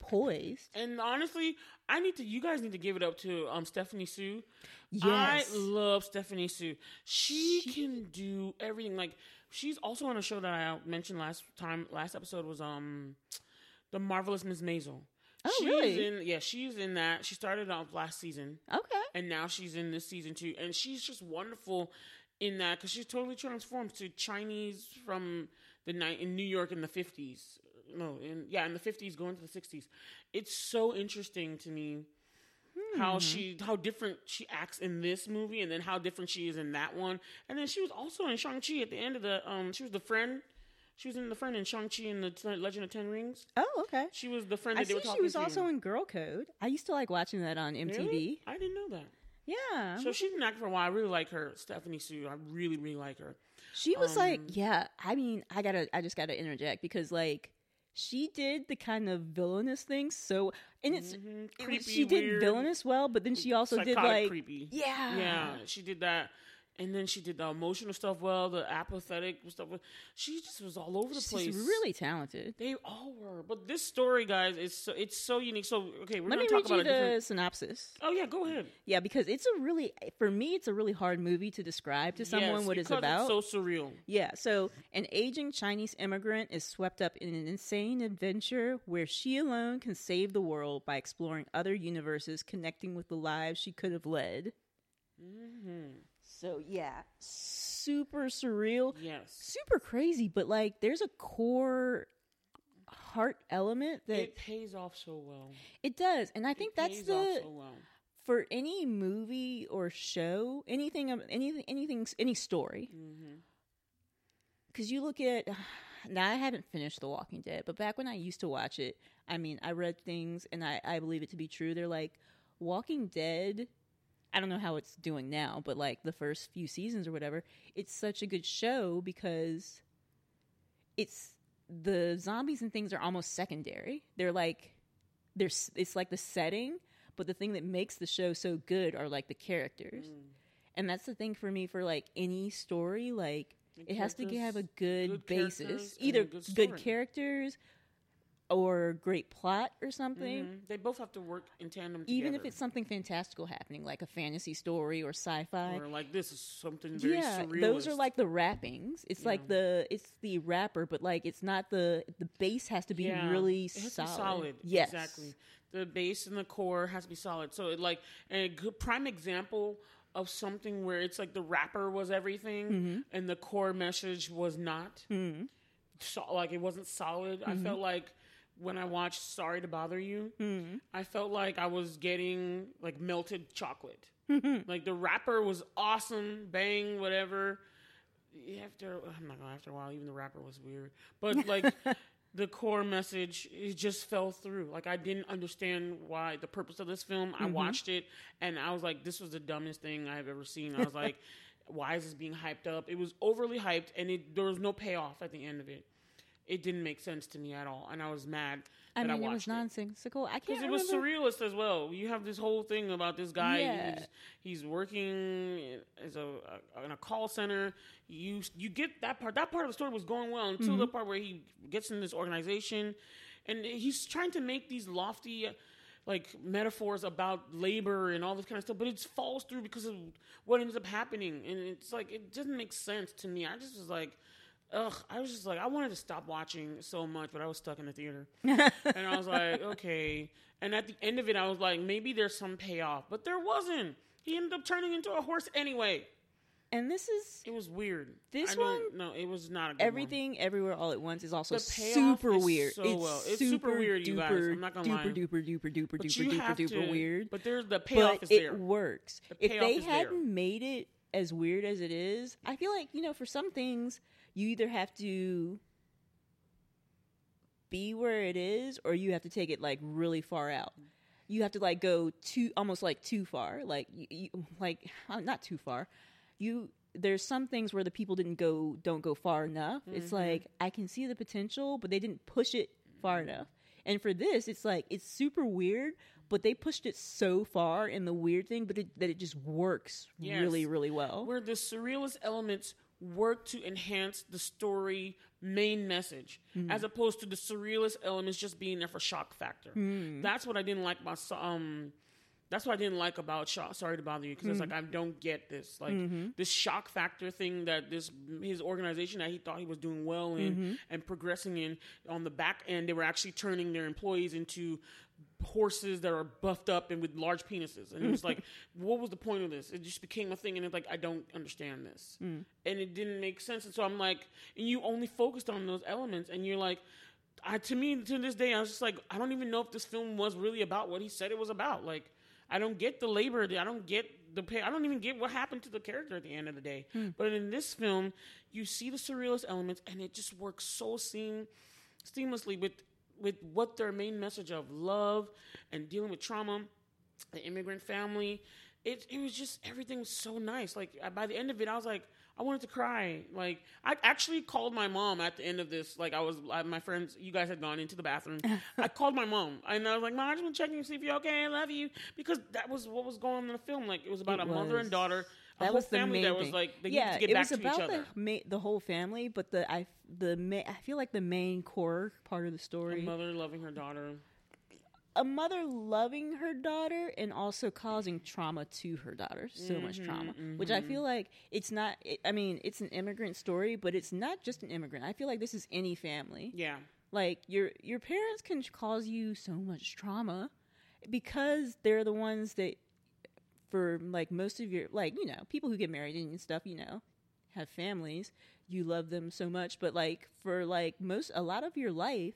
poised. And honestly, I need to. You guys need to give it up to um Stephanie Hsu. Yes. I love Stephanie Hsu. She, She- can do everything. Like she's also on a show that I mentioned last time. Last episode was um the marvelous Miss Maisel. Oh, she's really? In, yeah, she's in that. She started off last season, okay. and now she's in this season too. And she's just wonderful in that because she's totally transformed to Chinese from the night in New York in the fifties. No, in yeah, in the fifties, going to the sixties. It's so interesting to me how she how different she acts in this movie, and then how different she is in that one. And then she was also in Shang Chi at the end of the um. She was the friend. She was in the friend in Shang Chi and the Legend of Ten Rings. Oh, okay. She was the friend I that they see were talking she was to. also in Girl Code. I used to like watching that on MTV. Really? I didn't know that. Yeah. So she's been acting for a while. I really like her, Stephanie Hsu. I really, really like her. She was like, Um, yeah. I mean, I gotta, I just gotta interject because like she did the kind of villainous thing. So, and it's Mhm. it was- Creepy, she did weird, villainous well, but then she also did like, creepy. yeah, Yeah, she did that. And then she did the emotional stuff well, the apathetic stuff. well. She just was all over the She's place. really talented. They all were, but this story, guys, is so it's so unique. So okay, we're Let me talk read about you a the different. synopsis. Oh yeah, go ahead. Yeah, because it's a really, for me, it's a really hard movie to describe to someone Yes, what it's about. so surreal. Yeah, so an aging Chinese immigrant is swept up in an insane adventure where she alone can save the world by exploring other universes, connecting with the lives she could have led. hmm So, yeah, super surreal, Yes, super crazy, but like there's a core heart element that it pays off so well. It does. And I think It that's the so well. for any movie or show, anything, anything, anything, any story. hmm Because you look at now, I haven't finished The Walking Dead, but back when I used to watch it, I mean, I read things and I, I believe it to be true. They're like Walking Dead. I don't know how it's doing now, but like the first few seasons or whatever, it's such a good show because it's the zombies and things are almost secondary. They're like there's it's like the setting, but the thing that makes the show so good are like the characters. Mm. And that's the thing for me for like any story, like it has to have a good, good basis, either good good, characters or great plot or something. Mhm. They both have to work in tandem together. Even if it's something fantastical happening, like a fantasy story or sci-fi. or like this is something very yeah, surreal. those are like the wrappings. It's like the it's the wrapper, but like it's not the the base has to be really it has to be solid. solid. Yes, exactly. The base and the core has to be solid. So it like a good prime example of something where it's like the wrapper was everything Mm-hmm. and the core message was not. So, like it wasn't solid. I Mm-hmm. felt like when I watched Sorry to Bother You, Mm-hmm. I felt like I was getting like melted chocolate. Mm-hmm. like the rapper was awesome, bang, whatever. After I'm not gonna after a while, even the rapper was weird. But like the core message, it just fell through. Like I didn't understand why the purpose of this film. I watched it and I was like, this was the dumbest thing I've ever seen. I was like, why is this being hyped up? It was overly hyped and it there was no payoff at the end of it. It didn't make sense to me at all, and I was mad. I mean, it was nonsensical. I can't because it was surrealist as well. You have this whole thing about this guy. Yeah. He's, he's working as a, a in a call center. You you get that part. That part of the story was going well until Mm-hmm. the part where he gets in this organization, and he's trying to make these lofty. Like metaphors about labor and all this kind of stuff, but it falls through because of what ends up happening, and it's like it doesn't make sense to me. I just was like, ugh, I was just like, I wanted to stop watching so much, but I was stuck in the theater. and I was like, okay. And at the end of it, I was like, maybe there's some payoff, but there wasn't. He ended up turning into a horse anyway. And this is It was weird. This I one- no, it was not a good one. everything, everywhere, all at once is also super is weird. so it's, well. It's super, super weird, you guys. duper, I'm not gonna duper, lie. duper, duper, duper, But duper, you duper, duper, weird. But there's the payoff but is it there. works. The If they hadn't made it as weird as it is, I feel like you know, for some things, you either have to be where it is, or you have to take it like really far out. You have to like go too, almost like too far, like you, you, like uh, not too far. You there's some things where the people didn't go, don't go far enough. It's Mm-hmm. like I can see the potential, but they didn't push it far Mm-hmm. enough. And for this, it's like it's super weird, but they pushed it so far in the weird thing, but it, that it just works Yes. really, really well. where the surrealist elements work to enhance the story main message Mm-hmm. as opposed to the surrealist elements just being there for shock factor Mm. that's what i didn't like about um that's what i didn't like about shock sorry to bother you because it's like Mm. i don't get this like Mm-hmm. this shock factor thing that this his organization that he thought he was doing well in Mm-hmm. and progressing in on the back end they were actually turning their employees into horses that are buffed up and with large penises. And it was like, what was the point of this? It just became a thing, and it's like, I don't understand this, mm. and it didn't make sense. And so I'm like, and you only focused on those elements, and you're like. I, to me, to this day, I was just like, I don't even know if this film was really about what he said it was about. Like, I don't get the labor. I don't get the pay. I don't even get what happened to the character at the end of the day. Hmm. But in this film, you see the surrealist elements, and it just works so seam, seamlessly with with what their main message of love and dealing with trauma, the immigrant family. It it was just everything was so nice. Like uh, by the end of it, I was like, I wanted to cry. Like I actually called my mom at the end of this. Like I was, I, my friends, you guys had gone into the bathroom. I called my mom and I was like, Mom, I just want to check and see if you're okay. I love you because that was what was going on in the film. Like it was about It a mother and daughter. A that whole was the main that was like, they yeah, to get it back was to each about other. the ma- the whole family, but the I the ma- I feel like the main core part of the A story, mother loving her daughter. a mother loving her daughter and also causing trauma to her daughter, so much Mm-hmm, trauma, which I feel like it's not. It, I mean, it's an immigrant story, but it's not just an immigrant. I feel like this is any family. Yeah. Like your your parents can cause you so much trauma because they're the ones that for like most of your like you know people who get married and stuff you know have families you love them so much but like for like most a lot of your life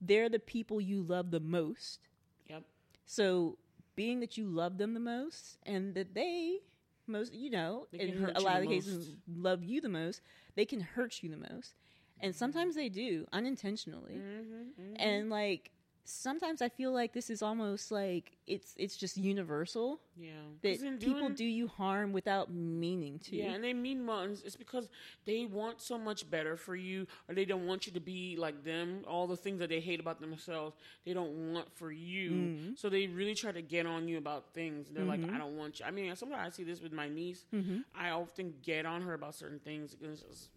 they're the people you love the most Yep. so being that you love them the most and that they most you know in a lot the of cases most. love you the most they can hurt you the most and sometimes they do unintentionally Mm-hmm. and like sometimes i feel like this is almost like it's it's just universal Yeah. that people doing- do you harm without meaning to Yeah, and they mean well. It's because they want so much better for you, or they don't want you to be like them. All the things that they hate about themselves, they don't want for you. Mm-hmm. So they really try to get on you about things. They're like, I don't want you. I mean, sometimes I see this with my niece. Mm-hmm. I often get on her about certain things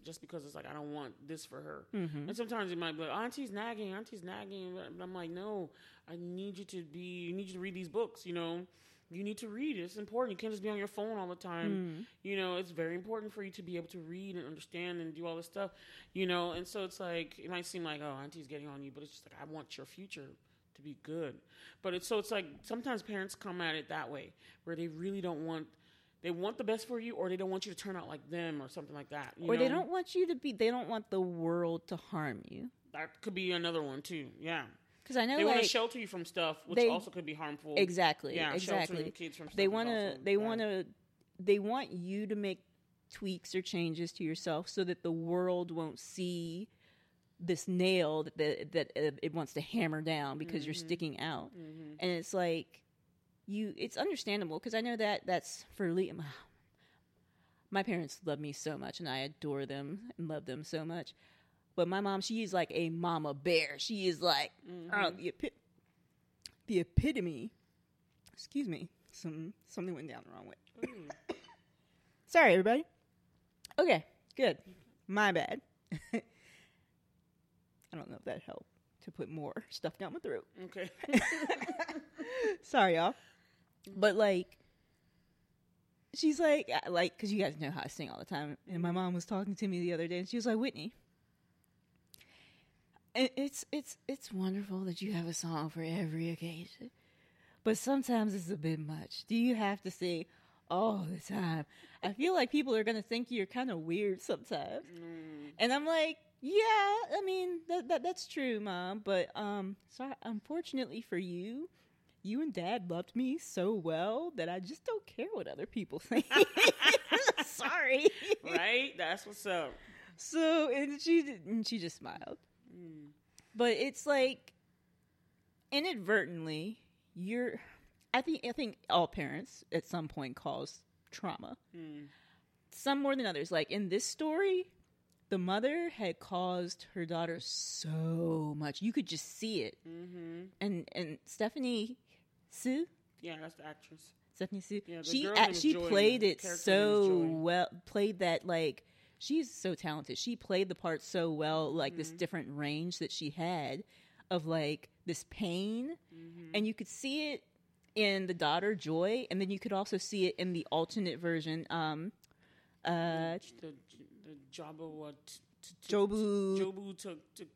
just because it's like I don't want this for her. Mm-hmm. And sometimes it might be like, Auntie's nagging, Auntie's nagging. But I'm like, no, I need you to be. You need you to read these books. You know. You need to read. It's important. You can't just be on your phone all the time. Mm. You know, it's very important for you to be able to read and understand and do all this stuff. You know, and so it's like it might seem like oh, auntie's getting on you, but it's just like I want your future to be good. But it's so it's like sometimes parents come at it that way, where they really don't want they want the best for you, or they don't want you to turn out like them, or something like that. you or they don't want you to be they don't want the world to harm you That could be another one too. Yeah, because i know they want to shelter you from stuff, which they- also could be harmful. exactly Yeah, exactly kids from stuff they want to they want to they want you to make tweaks or changes to yourself so that the world won't see this nail that that, that uh, it wants to hammer down because you're Mm-hmm. sticking out and it's like you it's understandable because i know that that's for Liam. my parents love me so much and i adore them and love them so much but my mom she is like a mama bear. She is like uh, the, epi- the epitome excuse me some something went down the wrong way. Sorry everybody. Okay good. My bad. I don't know if that helped to put more stuff down my throat. Okay. sorry y'all. But like she's like like because you guys know how i sing all the time. And my mom was talking to me the other day and she was like whitney it's it's it's wonderful that you have a song for every occasion but sometimes it's a bit much. Do you have to sing all the time? I feel like people are going to think you're kind of weird sometimes. And i'm like yeah i mean that, that that's true mom but um so unfortunately for you you and dad loved me so well that i just don't care what other people think. Sorry. Right? That's what's up. so and she and she just smiled but it's like inadvertently you're i think i think all parents at some point cause trauma some more than others like in this story the mother had caused her daughter so much you could just see it Mm-hmm. and and stephanie hsu Yeah, that's the actress. Stephanie Hsu. Yeah, the she she played it character name is so well. Played that like she's so talented. She played the part so well. Like this Mm-hmm. different range that she had of like this pain, Mm-hmm. and you could see it in the daughter Joy, and then you could also see it in the alternate version. Um, uh, the the Jobu what Jobu. Jobu to to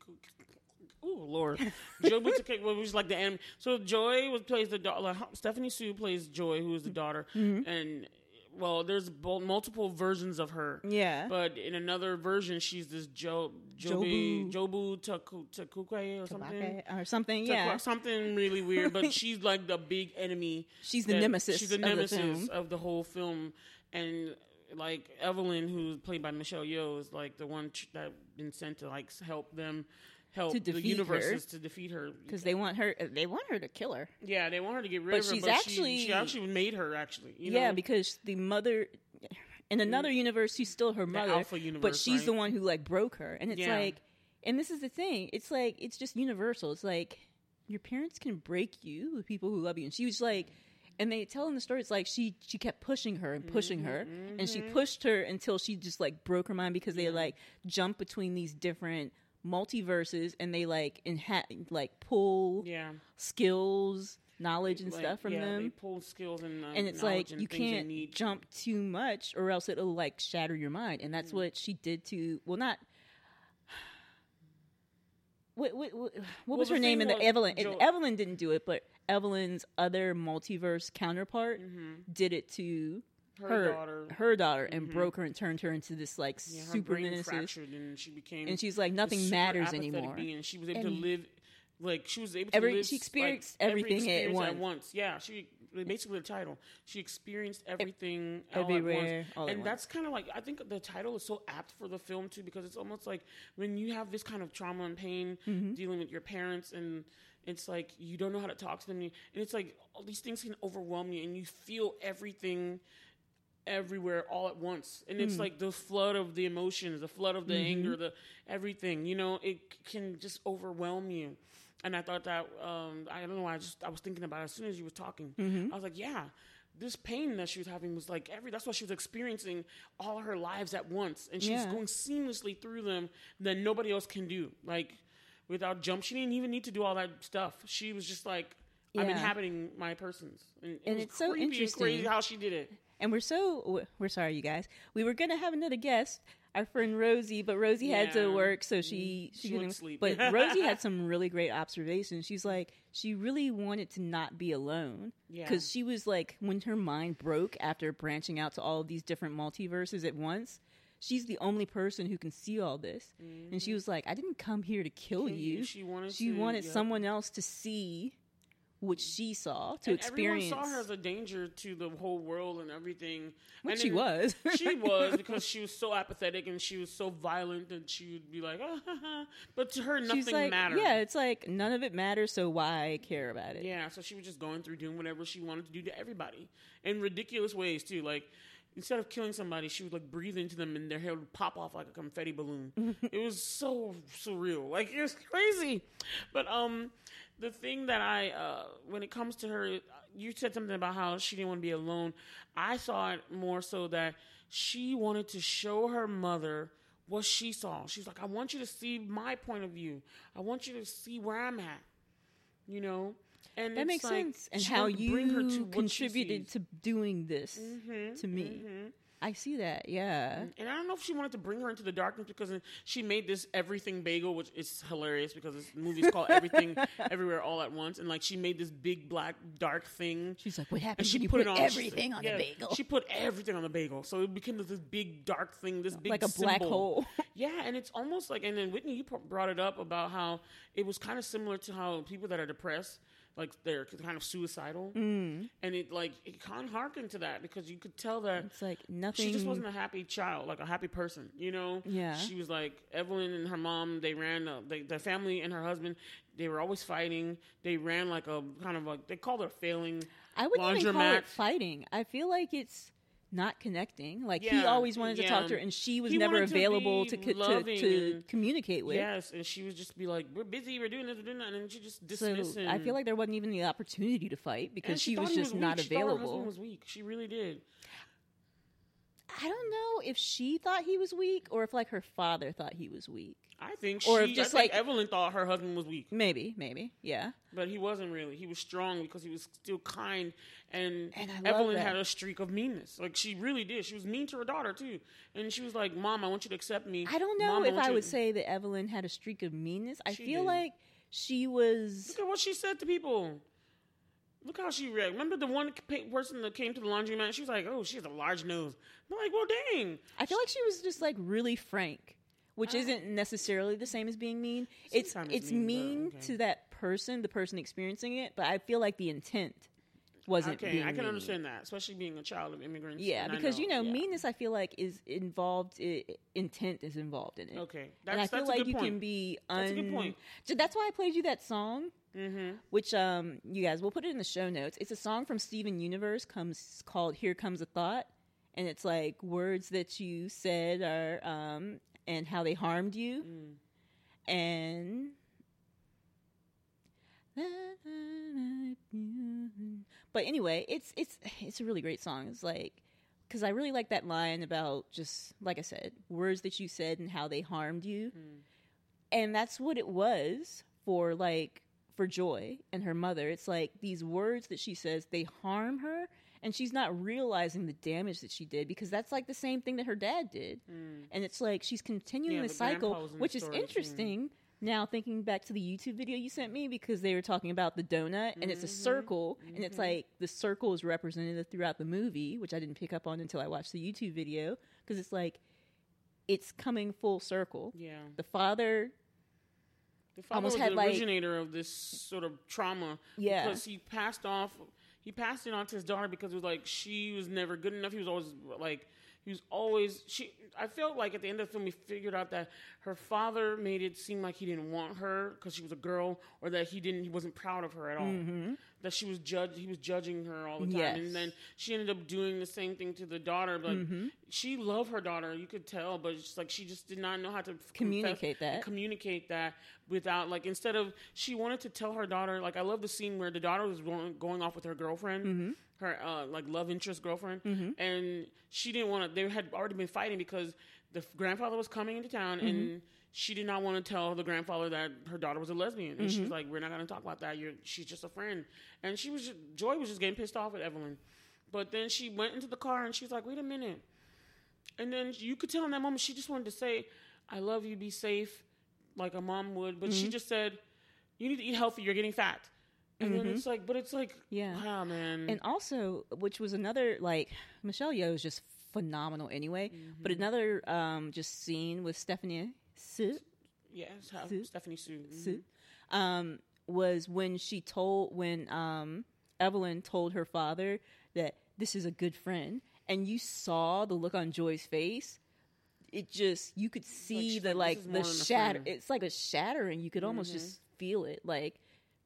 Oh Lord, Jobu to well, was like the anime. So Joy was plays the daughter. Stephanie Hsu plays Joy, who is the daughter, Mm-hmm. and well, there's multiple versions of her. Yeah. But in another version, she's this Jo Jobu Jobu Taku- or something. or something. Yeah, something really weird. But she's like the big enemy. she's the nemesis. She's the of the nemesis of the whole film, and like Evelyn, who's played by Michelle Yeoh, is like the one ch- that been sent to like help them, help To the defeat universes to defeat her. because they want her. Uh, they want her to kill her. yeah, they want her to get rid But of her, she's but actually- she, she actually made her actually. You yeah, know? because the mother in mm. another universe, she's still her mother, Alpha but universe, she's the right? one who like broke her, and it's Yeah. like, and this is the thing, it's like it's just universal. It's like your parents can break you with people who love you, and she was like, and they tell in the story it's like she she kept pushing her and pushing Mm-hmm, her and she mm-hmm. pushed her until she just like broke her mind because they like jump between these different multiverses and they like inha- like pull Yeah. skills knowledge and Like, stuff from yeah, They them pull skills and uh, and it's like and you can't jump too much or else it'll like shatter your mind. And that's what she did to well not what what, what, what was her name in the Evelyn and Jo- Evelyn didn't do it but Evelyn's other multiverse counterpart did it to Her her daughter. her daughter and broke her and turned her into this like Yeah, super nemesis fractured and she became and she's like nothing matters anymore Being. She was able And- to live like she was able Every- to live she like, experienced every everything at experience once. Yeah, she basically the title. She experienced everything all everywhere, at all at and once. that's kind of like I think the title is so apt for the film too because it's almost like when you have this kind of trauma and pain Mm-hmm. dealing with your parents and it's like you don't know how to talk to them and it's like all these things can overwhelm you and you feel everything everywhere all at once. And it's like the flood of the emotions the flood of the Mm-hmm. anger the everything you know it can just overwhelm you. And i thought that um i don't know i just i was thinking about it as soon as you were talking. Mm-hmm. i was like yeah this pain that she was having was like every that's what she was experiencing all her lives at once. And she's Yeah. going seamlessly through them that nobody else can do. Like without jump she didn't even need to do all that stuff. She was just like i'm inhabiting my persons. And, it And was it's so creepy and crazy interesting. how she did it And we're so we're sorry, you guys. We were gonna have another guest, our friend Rosie, but Rosie had to work, so she mm-hmm. She couldn't- sleep. But Rosie had some really great observations. She's like, she really wanted to not be alone Yeah. because she was like, when her mind broke after branching out to all of these different multiverses at once. She's the only person who can see all this, and she mm-hmm. was like, "I didn't come here to kill Kill you. She wanted She to- wanted yeah. someone else to see what she saw to and experience." Everyone saw her as a danger to the whole world and everything. Which and she was. she was because she was so apathetic and she was so violent and she would be like, ah, but to her nothing like, mattered. yeah, it's like none of it matters, so why care about it? Yeah, so she was just going through doing whatever she wanted to do to everybody in ridiculous ways too. Like instead of killing somebody, she would like breathe into them and their hair would pop off like a confetti balloon. it was so surreal. Like it was crazy. But um the thing that I uh when it comes to her you said something about how she didn't want to be alone. I saw it more so that she wanted to show her mother what she saw. She's like, I want you to see my point of view. I want you to see where I'm at you know and That it's makes like, sense. And how wanted to bring her to you contributed to doing this Mm-hmm, to me. I see that, yeah. and I don't know if she wanted to bring her into the darkness because she made this everything bagel, which is hilarious because this movie's called Everything Everywhere All at Once, and like she made this big black dark thing. She's like, what happened?" And she put, put, it on everything on yeah, the bagel? She put everything on the bagel, so it became this big dark thing, this big like a black hole. Yeah, and it's almost like, and then Whitney, you brought it up about how it was kind of similar to how people that are depressed, like they're kind of suicidal, mm. and it like it kind of harkened to that because you could tell that It's like nothing. she just wasn't a happy child, like a happy person, you know. Yeah. she was like Evelyn and her mom. They ran uh, they, their family and her husband. They were always fighting. They ran like a kind of like they called it a failing. I wouldn't even call it fighting. I feel like it's not connecting. Like he always wanted to talk to her, and she was He never to available to co- to, to and- communicate with. Yes, and she would just be like, "We're busy. We're doing this. We're doing that," and she just So him. I feel like there wasn't even the opportunity to fight because she, thought was just weak. not She available. husband was weak. She really did. I don't know if she thought he was weak or if like her father thought he was weak. I think Or she, just I like- Evelyn thought her husband was weak, Maybe, maybe, yeah. but he wasn't really. He was strong because he was still kind, and, And Evelyn had a streak of meanness. Like she really did. She was mean to her daughter too, and she was like, "Mom, I want you to accept me." I don't know Mom, if want I would to-" say that Evelyn had a streak of meanness. I She feel did. like she was. Look at what she said to people. Look how she reacted. Remember the one person that came to the laundromat? She was like, "Oh, she has a large nose." I'm like, "Well, dang." I feel like she was just like really frank, which isn't necessarily the same as being mean. It's Sometimes it's mean, mean, but okay. to that person, the person experiencing it, but I feel like the intent wasn't. Okay, being I can mean. understand that, especially being a child of immigrants. Yeah, and I because you know, yeah. meanness. I feel like is involved. i intent is involved in it. Okay, and I feel that's a like good you point. can be. Un- That's a good point. So that's why I played you that song. Mm-hmm. which um you guys we'll put it in the show notes. It's a song from Steven Universe comes called Here Comes a Thought and it's like words that you said are um and how they harmed you. Mm. And But anyway, it's it's it's a really great song. It's like because I really like that line about just like I said, words that you said and how they harmed you, and that's what it was for like for Joy and her mother. It's like these words that she says they harm her, and she's not realizing the damage that she did because that's like the same thing that her dad did, and it's like she's continuing Yeah, the cycle, in the which is interesting. Now thinking back to the YouTube video you sent me because they were talking about the donut and it's a Mm-hmm. circle and it's like the circle is represented throughout the movie, which I didn't pick up on until I watched the YouTube video because it's like it's coming full circle. Yeah. The father, The father almost was had, the like- originator of this sort of trauma. Yeah. Because he passed off, he passed it on to his daughter because it was like she was never good enough. He was always like, he was always she. I felt like at the end of the film, we figured out that her father made it seem like he didn't want her because she was a girl, or that he didn't, he wasn't proud of her at all. Mm-hmm. That she was judged, he was judging her all the time, Yes. and then she ended up doing the same thing to the daughter. But she loved her daughter, you could tell, but it's like she just did not know how to Communicate that. communicate that without like instead of she wanted to tell her daughter like I love the scene where the daughter was going, going off with her girlfriend, Mm-hmm. her uh, like love interest girlfriend, and she didn't want to. They had already been fighting because the grandfather was coming into town Mm-hmm. and. She did not want to tell the grandfather that her daughter was a lesbian, and she Mm-hmm. was like, "We're not going to talk about that. You're, she's just a friend." And she was just, Joy was just getting pissed off at Evelyn, but then she went into the car and she's like, "Wait a minute," and then you could tell in that moment she just wanted to say, "I love you. Be safe," like a mom would, but Mm-hmm. she just said, "You need to eat healthy. You're getting fat." And then it's like, but it's like, Mm-hmm. Yeah. wow, man. and also which was another like Michelle Yeoh is just phenomenal anyway. Mm-hmm. But another um just scene with Stephanie Su, yes, how, Sue? Stephanie Hsu. mhm. Su um was when she told when um Evelyn told her father that this is a good friend and you saw the look on Joy's face it just you could see she's the like, like "This is the shatter. Mm-hmm. it's like a shattering you could almost just feel it like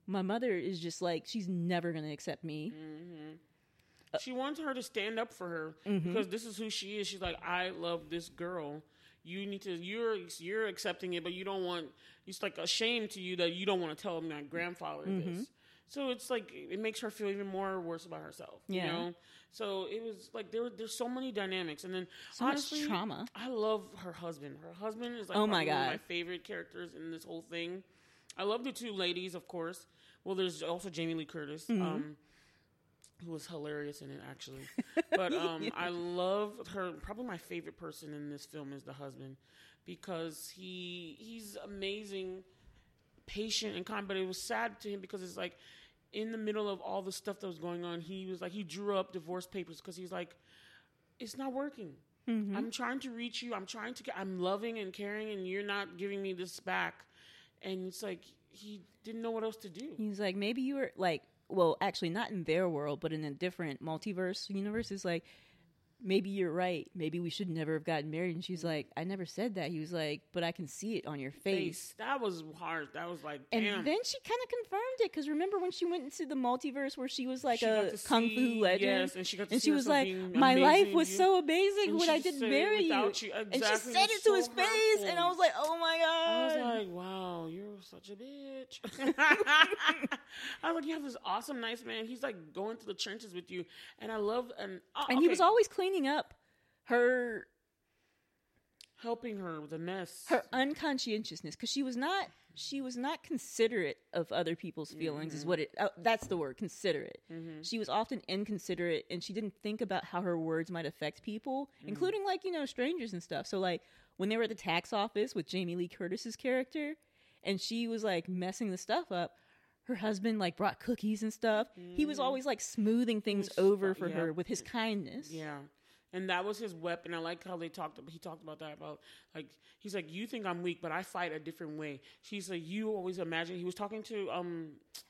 my mother is just like she's never going to accept me Mm-hmm. She wants her to stand up for her Mm-hmm. because this is who she is. She's like, I love this girl. You need to. You're you're accepting it, but you don't want. It's like a shame to you that you don't want to tell my grandfather Mm-hmm. this. So it's like it makes her feel even more worse about herself. Yeah. You know. So it was like there. There's so many dynamics, and then So much honestly, trauma. I love her husband. Her husband is like Oh my probably one of God. my favorite characters in this whole thing. I love the two ladies, of course. Well, there's also Jamie Lee Curtis, Mm-hmm. um, who was hilarious in it, actually. But um, I love her. Probably my favorite person in this film is the husband because he he's amazing, patient and kind. But it was sad to him because it's like in the middle of all the stuff that was going on, he was like he drew up divorce papers because he's like, it's not working. I'm trying to reach you. I'm trying to get. I'm loving and caring, and you're not giving me this back. And it's like he didn't know what else to do. He's like, maybe you were like, well, actually, not in their world, but in a different multiverse universe. is like, maybe you're right. Maybe we should never have gotten married. And she's like, I never said that. He was like, but I can see it on your face. Face. That was hard. That was like, And then she kind of confirmed it because remember when she went into the multiverse where she was like She a kung see- fu legend, yes, and she got to see was like, "My life was you- so amazing and when I didn't marry you." you. And she said it to so his face, and I was like, "Oh my god. I was like, wow, you're such a bitch. I was like, you have this awesome, nice man. He's like going through the trenches with you, and I love and uh, and he was always cleaning up her helping her with a mess. her unconscientiousness because she was not she was not considerate of other people's feelings is mm-hmm. what it uh, that's the word considerate. Mm-hmm. She was often inconsiderate and she didn't think about how her words might affect people mm-hmm. including like you know strangers and stuff. So like when they were at the tax office with jamie lee curtis's character and she was like messing the stuff up her husband like brought cookies and stuff. He was mm. always like smoothing things over for yeah. her with his kindness. Yeah. And that was his weapon. I like how they talked. He talked about that. About like he's like, you think I'm weak, but I fight a different way. She's like, you always imagine. He was talking to um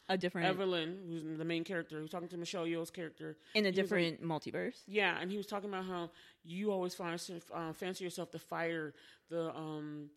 a different Evelyn, who's the main character. He was talking to Michelle Yeoh's character. in a He was like- different multiverse Yeah, and he was talking about how you always find, uh, fancy yourself the fighter, the um,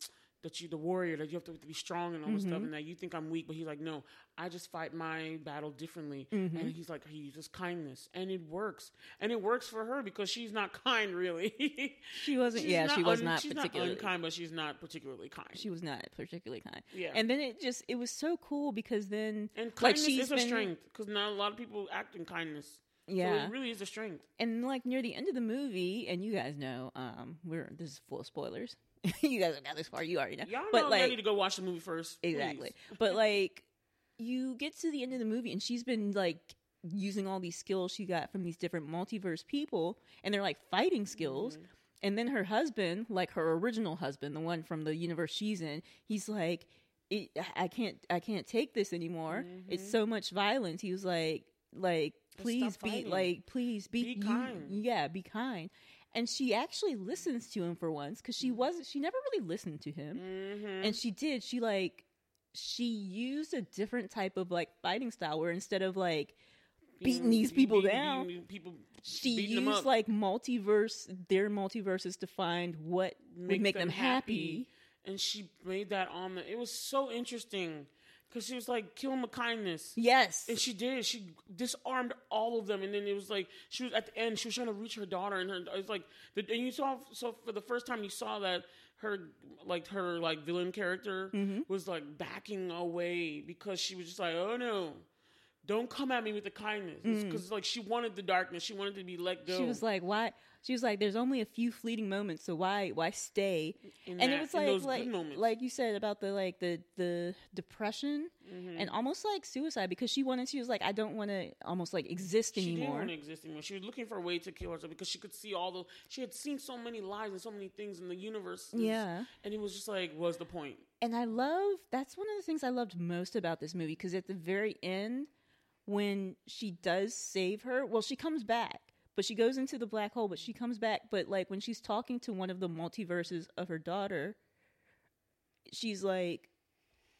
that you're the warrior that you have to be strong and all this Mm-hmm. stuff and that you think I'm weak but he's like no I just fight my battle differently Mm-hmm. and he's like he uses kindness and it works and it works for her because she's not kind really She wasn't. She's yeah, she was un- not she's particularly. not unkind but she's not particularly kind she was not particularly kind. Yeah. And then it just it was so cool because then and like kindness she's is a strength because not a lot of people act in kindness so yeah. it really is a strength and like near the end of the movie, and you guys know, um, we're this is full of spoilers. you guys have got this far, you already know. y'all know but I'm like ready to go watch the movie first exactly. but like you get to the end of the movie, and she's been like using all these skills she got from these different multiverse people, and they're like fighting skills. Mm-hmm. And then her husband, like her original husband, the one from the universe she's in, he's like, it, "I can't, I can't take this anymore. It's so much violence." He was like, "Like, please be, fighting. like, please be, Be you- kind." yeah, be kind." And she actually listens to him for once because she wasn't. She never really listened to him, Mhm. and she did. She like, she used a different type of like fighting style where instead of like beating these people down, people she used like multiverse their multiverses to find what would make them, happy. and she made that on the. It was so interesting because she was like, "Kill him with kindness." Yes. And she did. She disarmed all of them, and then it was like she was at the end. She was trying to reach her daughter, and her it was like, the, and you saw. So for the first time, you saw that her like her like villain character Mm-hmm. was like backing away because she was just like, "Oh no, don't come at me with the kindness," because like she wanted the darkness. She wanted to be let go. Mm. she was like, "Why?" She was like, "There's only a few fleeting moments, so why why stay?" In and that- it was like like like you said about the like the the depression Mm-hmm. and almost like suicide because she wanted she was like, "I don't want to almost like exist She didn't want to exist anymore. She was looking for a way to kill herself because she could see all the. She had seen so many lives and so many things in the universe. Yeah. and it was just like, what's the point? And I love that's one of the things I loved most about this movie because at the very end, when she does save her, well, she comes back, but she goes into the black hole, but she comes back. But like when she's talking to one of the multiverses of her daughter, she's like,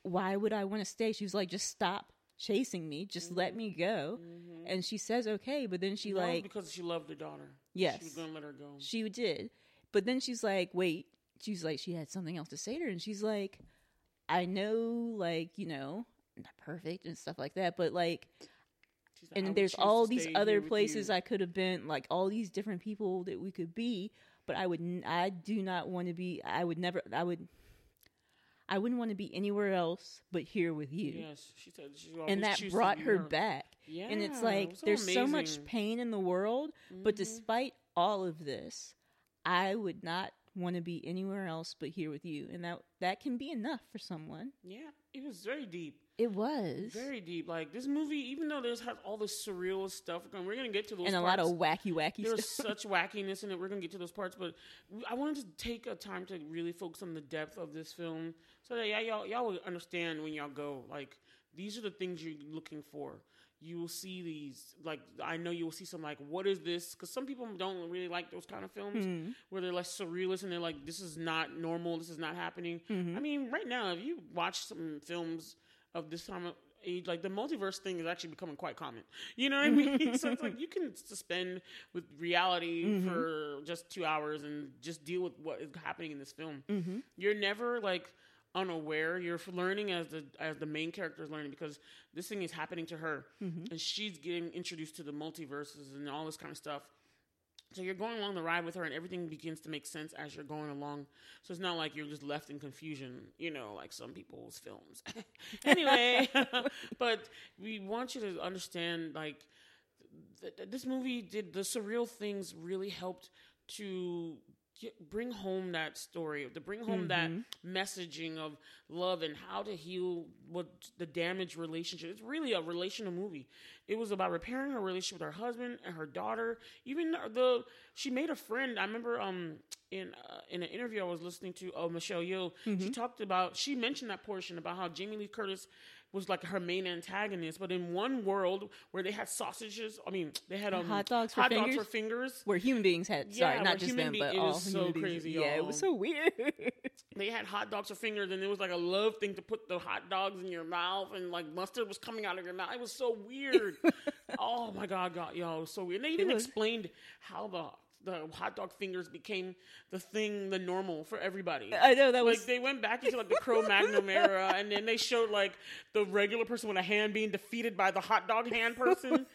"Why would I want to stay?" She's like, "Just stop chasing me, just mm-hmm. let me go." Mm-hmm. And she says, "Okay," but then she was like because she loved her daughter. Yes. she was gonna let her go. she did. But then she's like, wait, she's like, she had something else to say to her. And she's like, I know, like, you know, not perfect and stuff like that, but like, She's like, and there's all these other places you." I could have been, like, all these different people that we could be, but I would, n- I do not want to be, I would never, I would, I wouldn't want to be anywhere else but here with you. Yes, she said she And that brought be her back. Yeah, and it's like so there's so much pain in the world, but Mhm. despite all of this, I would not want to be anywhere else but here with you, and that that can be enough for someone. Yeah, it was very deep, It was, very deep. Like this movie, even though there's has all this surreal stuff, we're gonna get to those and a parts. lot of wacky, wacky There's such wackiness in it. We're gonna get to those parts, but I wanted to take a time to really focus on the depth of this film, so that yeah, y'all y'all will understand when y'all go. Like these are the things you're looking for. You will see these. Like I know you will see some like, what is this? Because some people don't really like those kind of films Mm-hmm. where they're like surrealist and they're like, this is not normal. This is not happening. Mm-hmm. I mean, right now, if you watch some films of this time of age, like the multiverse thing is actually becoming quite common. You know what I mean? so it's like you can suspend with reality Mm-hmm. for just two hours and just deal with what is happening in this film. Mm-hmm. You're never like unaware. You're learning as the as the main character is learning because this thing is happening to her, Mm-hmm. and she's getting introduced to the multiverses and all this kind of stuff. So you're going along the ride with her, and everything begins to make sense as you're going along. So it's not like you're just left in confusion, you know, like some people's films. anyway, but we want you to understand, like, th- th- this movie did the surreal things really helped to get, bring home that story, to bring home that messaging of love and how to heal what the damaged relationship. It's really a relational movie. It was about repairing her relationship with her husband and her daughter. Even the she made a friend. I remember um in uh, in an interview I was listening to oh Michelle Yeoh. She talked about she mentioned that portion about how Jamie Lee Curtis was like her main antagonist, but in one world where they had sausages, I mean, they had um, Hot dogs for hot dogs fingers? for fingers. Where human beings had, Yeah, sorry, not just human them, be- but it all so beings. crazy, Yeah, it y'all. it was so weird. They had hot dogs for fingers, and it was like a love thing to put the hot dogs in your mouth, and like mustard was coming out of your mouth. It was so weird. oh my god, god, was so weird. And they even explained how the the hot dog fingers became the thing, the normal for everybody. I know that like was they went back into like the Cro-Magnon era, and then they showed like the regular person with a hand being defeated by the hot dog hand person,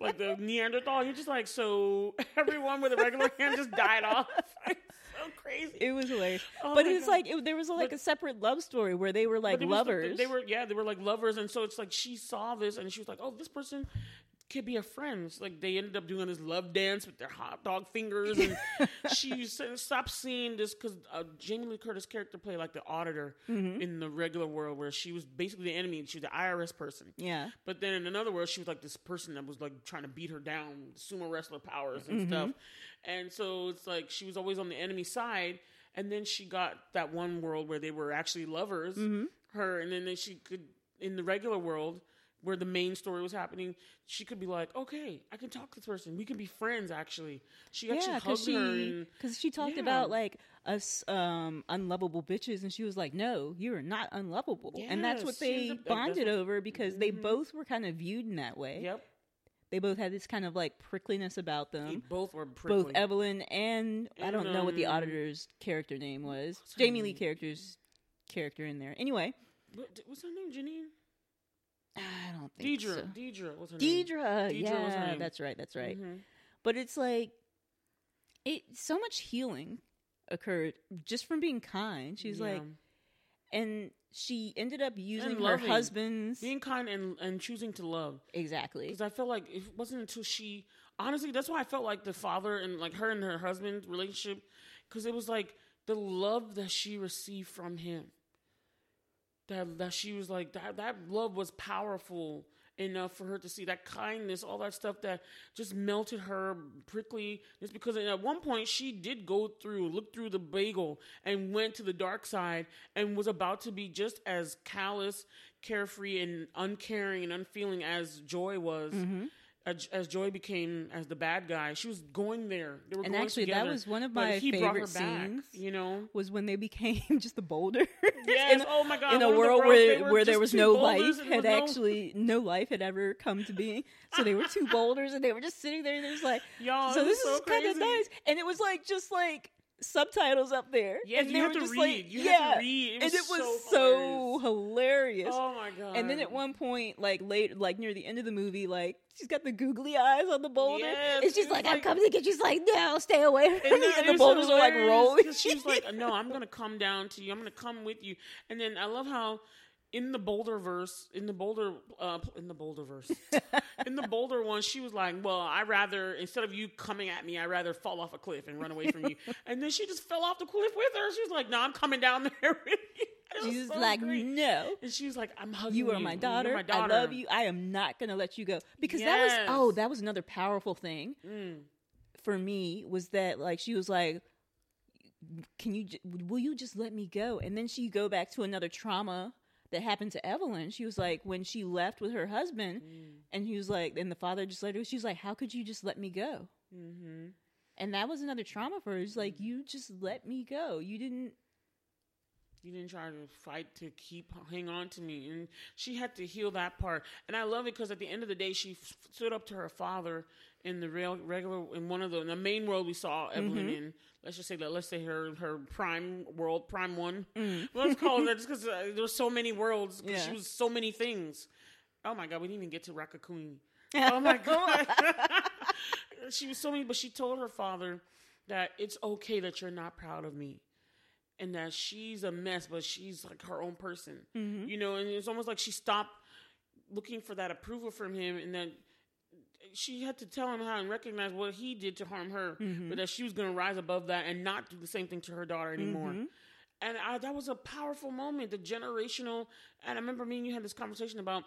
like the Neanderthal. You're just like, so everyone with a regular hand just died off. So crazy. it was hilarious. Oh but it's God. like it, there was like But- a separate love story where they were like But it was the- lovers. they were yeah, they were like lovers, and so it's like she saw this and she was like, oh, this person could be a friend. So, like they ended up doing this love dance with their hot dog fingers, and she said, stopped seeing this because uh, Jamie Lee Curtis' character played like the auditor Mm-hmm. in the regular world, where she was basically the enemy. And she was the IRS person. yeah. But then in another world, she was like this person that was like trying to beat her down, sumo wrestler powers and Mm-hmm. stuff. And so it's like she was always on the enemy side. And then she got that one world where they were actually lovers, Mm-hmm. her. And then she could, in the regular world where the main story was happening, she could be like, okay, I can talk to this person. We can be friends, actually. She actually Yeah, hugged because her. she because she talked Yeah. about like us um unlovable bitches, and she was like, "No, you are not unlovable," and that's what Yes, she they that's bonded over because they Mhm. both were kind of viewed in that way. yep. They both had this kind of like prickliness about They them. both were prickly. Both Evelyn and, I don't And, know what the um, auditor's character name was. Jamie Lee character's character in there. Anyway, What, what's her name? Janine? I don't think Deidre. so. Deidre. What's her name? Deidre, Deidre was her yeah, name. that's right, that's right. Mhm. But it's like it so much healing occurred just from being kind. She's like and she ended up using her loving. husband's being kind and, and choosing to love exactly. because i felt like it wasn't until she honestly that's why i felt like the father and like her and her husband relationship because it was like the love that she received from him that that she was like that that love was powerful enough for her to see that kindness all that stuff that just melted her prickly just because at one point she did go through look through the bagel and went to the dark side and was about to be just as callous carefree and uncaring and unfeeling as joy was mm-hmm. As, as joy became as the bad guy she was going there they were And actually, that was one of my he brought her favorite back, scenes. you know was when they became just the boulder. Yes, in, oh my God, In a one of the world where where there was no life had no- actually no life had ever come to being. So they were two boulders, and they were just sitting there. And it was like, Y'all, so this so is kind of nice. And it was like just like subtitles up there. Yeah, and you they have were to just read. Like, You yeah, have to read. It and it was so so hilarious. Oh my god! And then at one point, like late, like near the end of the movie, like she's got the googly eyes on the boulder, Yes, and she's it like, "I'm coming to get you." She's like, "No, stay away." from And, me." then and the boulders are like rolling. She's like, "No, I'm gonna come down to you. I'm gonna come with you." And then I love how in the Boulder verse, in the Boulder, uh, in the Boulder verse, in the Boulder one, she was like, "Well, I rather instead of you coming at me, I rather fall off a cliff and run away from you." and then she just fell off the cliff with her. She was like, "No, I'm coming down there with you." It was She's so like, great. "No." And she was like, "I'm hugging You you. are my You're daughter. I love you. I am not going to let you go. Because that was, oh, that was another powerful thing Mm. for me was that, like, she was like, can you, will you just let me go? And then she go back to another trauma that happened to Evelyn. She was like, when she left with her husband, Mm. and he was like, and the father just let her, she was like, how could you just let me go? Mm-hmm. And that was another trauma for her. It's like, you just let me go. You didn't, You didn't try to fight to keep hang on to me, and she had to heal that part. And I love it because at the end of the day, she f- stood up to her father in the real regular in one of the in the main world we saw Evelyn Mm-hmm. in. Let's just say that. Let's say her her prime world, prime one. Mm. Let's call it that, just because uh, there were so many worlds. 'cause she Yeah. was so many things. Oh my god, we didn't even get to Raccacoonie. Oh my god, she was so many. But she told her father that it's okay that you're not proud of me and that she's a mess, but she's like her own person. Mm-hmm. You know, and it's almost like she stopped looking for that approval from him, and then she had to tell him how and recognize what he did to harm her, Mm-hmm. but that she was going to rise above that and not do the same thing to her daughter anymore. Mm-hmm. And I, that was a powerful moment, the generational. And I remember me and you had this conversation about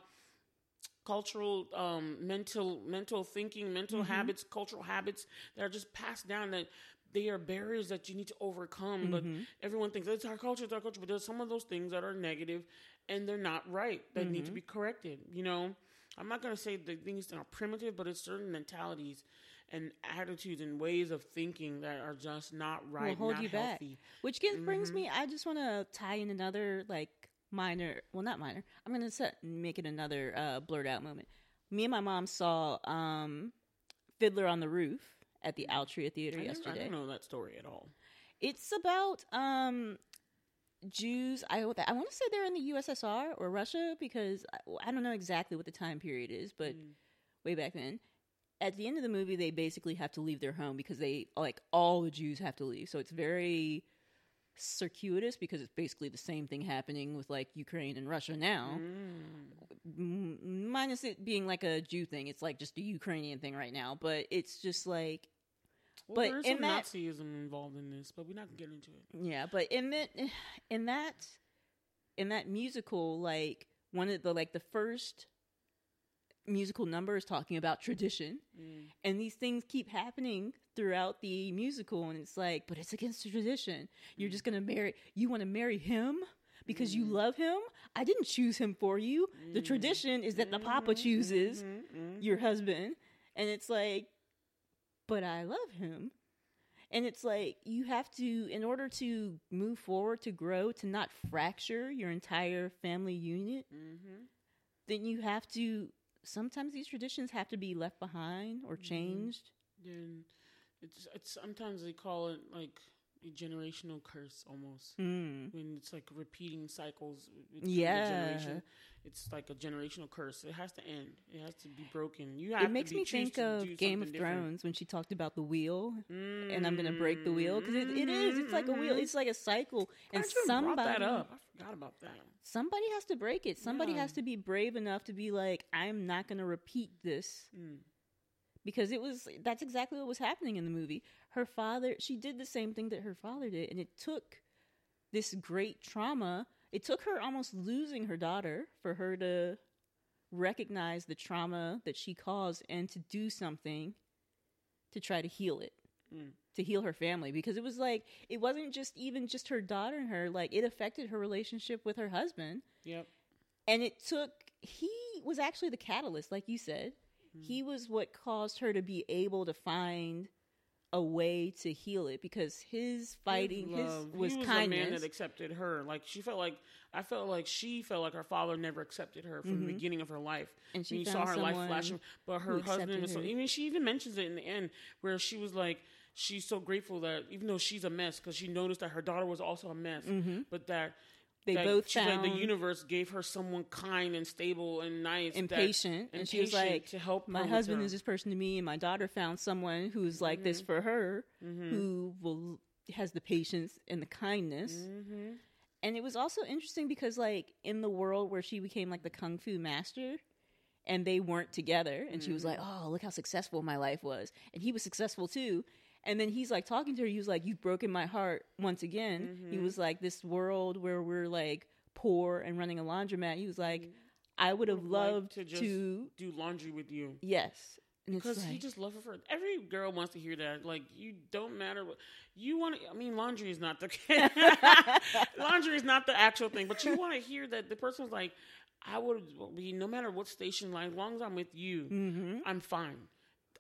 cultural um, mental mental thinking mental Mm-hmm. habits cultural habits that are just passed down that they are barriers that you need to overcome but Mm-hmm. everyone thinks it's our culture it's our culture but there's some of those things that are negative and they're not right that need Mm-hmm. to be corrected you know i'm not going to say the things are primitive but it's certain mentalities and attitudes and ways of thinking that are just not right will hold not you back. healthy. Which gets, brings Mm-hmm. me. I just want to tie in another like minor. Well, not minor. I'm gonna set make it another uh, blurred out moment. Me and my mom saw um, Fiddler on the Roof at the Altria Theater I, never, I don't know that story at all. It's about um Jews. I I want to say they're in the USSR or Russia because I, I don't know exactly what the time period is, but Mm. way back then. At the end of the movie, they basically have to leave their home because they like all the Jews have to leave. So it's very circuitous because it's basically the same thing happening with like Ukraine and Russia now, Mm. Minus it being like a Jew thing. It's like just a Ukrainian thing right now, but it's just like Well, But there is in some that- Nazism involved in this, but we're not gonna get into it. Yeah, but in that in that in that musical, like one of the like the first musical number is talking about tradition, Mm. and these things keep happening throughout the musical, and it's like, but it's against the tradition. You're just gonna marry. You want to marry him because you Mm. love him. I didn't choose him for you. The Mm. tradition is that the papa chooses mhm, mhm. your husband and it's like but i love him and it's like you have to in order to move forward to grow to not fracture your entire family unit Mhm. then you have to sometimes these traditions have to be left behind or Mhm. changed Then it's it's sometimes they call it like a generational curse almost. mm. When it's like repeating cycles. Yeah. generation, it's like a generational curse. It has to end. It has to be broken. You have it makes me think of game of different. thrones when she talked about the wheel and i'm gonna break the wheel because it, it is it's like a wheel Mhm. it's like a cycle and I should've brought somebody up. I forgot about that. somebody has to break it. Somebody Yeah. has to be brave enough to be like, I'm not going to repeat this Mm. Because it was that's exactly what was happening in the movie. Her father, she did the same thing that her father did, and it took this great trauma. It took her almost losing her daughter for her to recognize the trauma that she caused and to do something to try to heal it. Mm. To heal her family because it was like it wasn't just even just her daughter and her like it affected her relationship with her husband Yep. and it took he was actually the catalyst like you said Mm. he was what caused her to be able to find a way to heal it because his fighting his, was he was the man kindness that accepted her. Like she felt like I felt like she felt like her father never accepted her from the Mhm. beginning of her life. and she And you saw her life flashing, but her husband was so. Even she even mentions it in the end where she was like, she's so grateful that even though she's a mess because she noticed that her daughter was also a mess, Mhm. but that they that both she's found like the universe gave her someone kind and stable and nice, and that- patient and, and she was like to help my husband is this person to me and my daughter found someone who's like this Mhm. for her Mhm. who will has the patience and the kindness Mhm. and it was also interesting because like in the world where she became like the kung fu master and they weren't together and she was like Mm-hmm. oh look how successful my life was and he was successful too and then he's like talking to her he was like you've broken my heart once again he Mhm. was like this world where we're like poor and running a laundromat he was like Mhm. i would have loved to to, just do laundry with you. yes Because like, he just loved her for every girl wants to hear that. Like you don't matter what you want. to I mean, laundry is not the laundry is not the actual thing, but you want to hear that the person was like, I would be no matter what station line, as long as I'm with you, hmm I'm fine.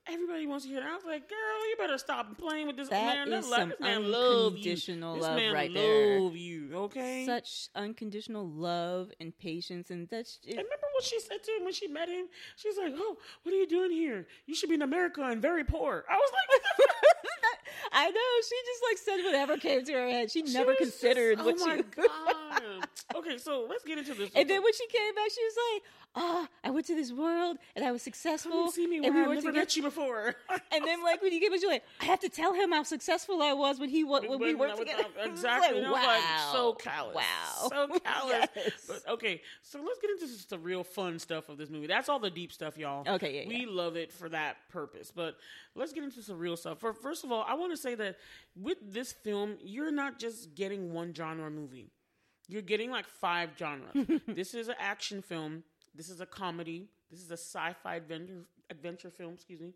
Everybody wants to hear that. I was like, girl, you better stop playing with this That man. is That- some this man love you. unconditional This love man right there. love you. Okay. such unconditional love and patience and that's it, And remember what she said to him when she met him? She's like, "Oh, what are you doing here? You should be in America and very poor." I was like, I know she just like said whatever came to her head. She, She never was just- considered oh what oh my she. okay, so let's get into this. and then when she came back, she was like, "Ah, I went to this world and I was successful." and see me and we I've were never together. met you before. And then like when you came back, you're like, "I have to tell him how successful I was when he when we When worked together." out- Exactly. I like, wow, so callous. Wow, So callous. Yes. But okay, so let's get into just the real fun stuff of this movie. That's all the deep stuff, y'all. Okay, yeah, We yeah. love it for that purpose. But let's get into some real stuff. For, first of all, I want to say that with this film, you're not just getting one genre movie. You're getting like five genres. this is an action film. This is a comedy. This is a sci-fi adventure adventure film. Excuse me.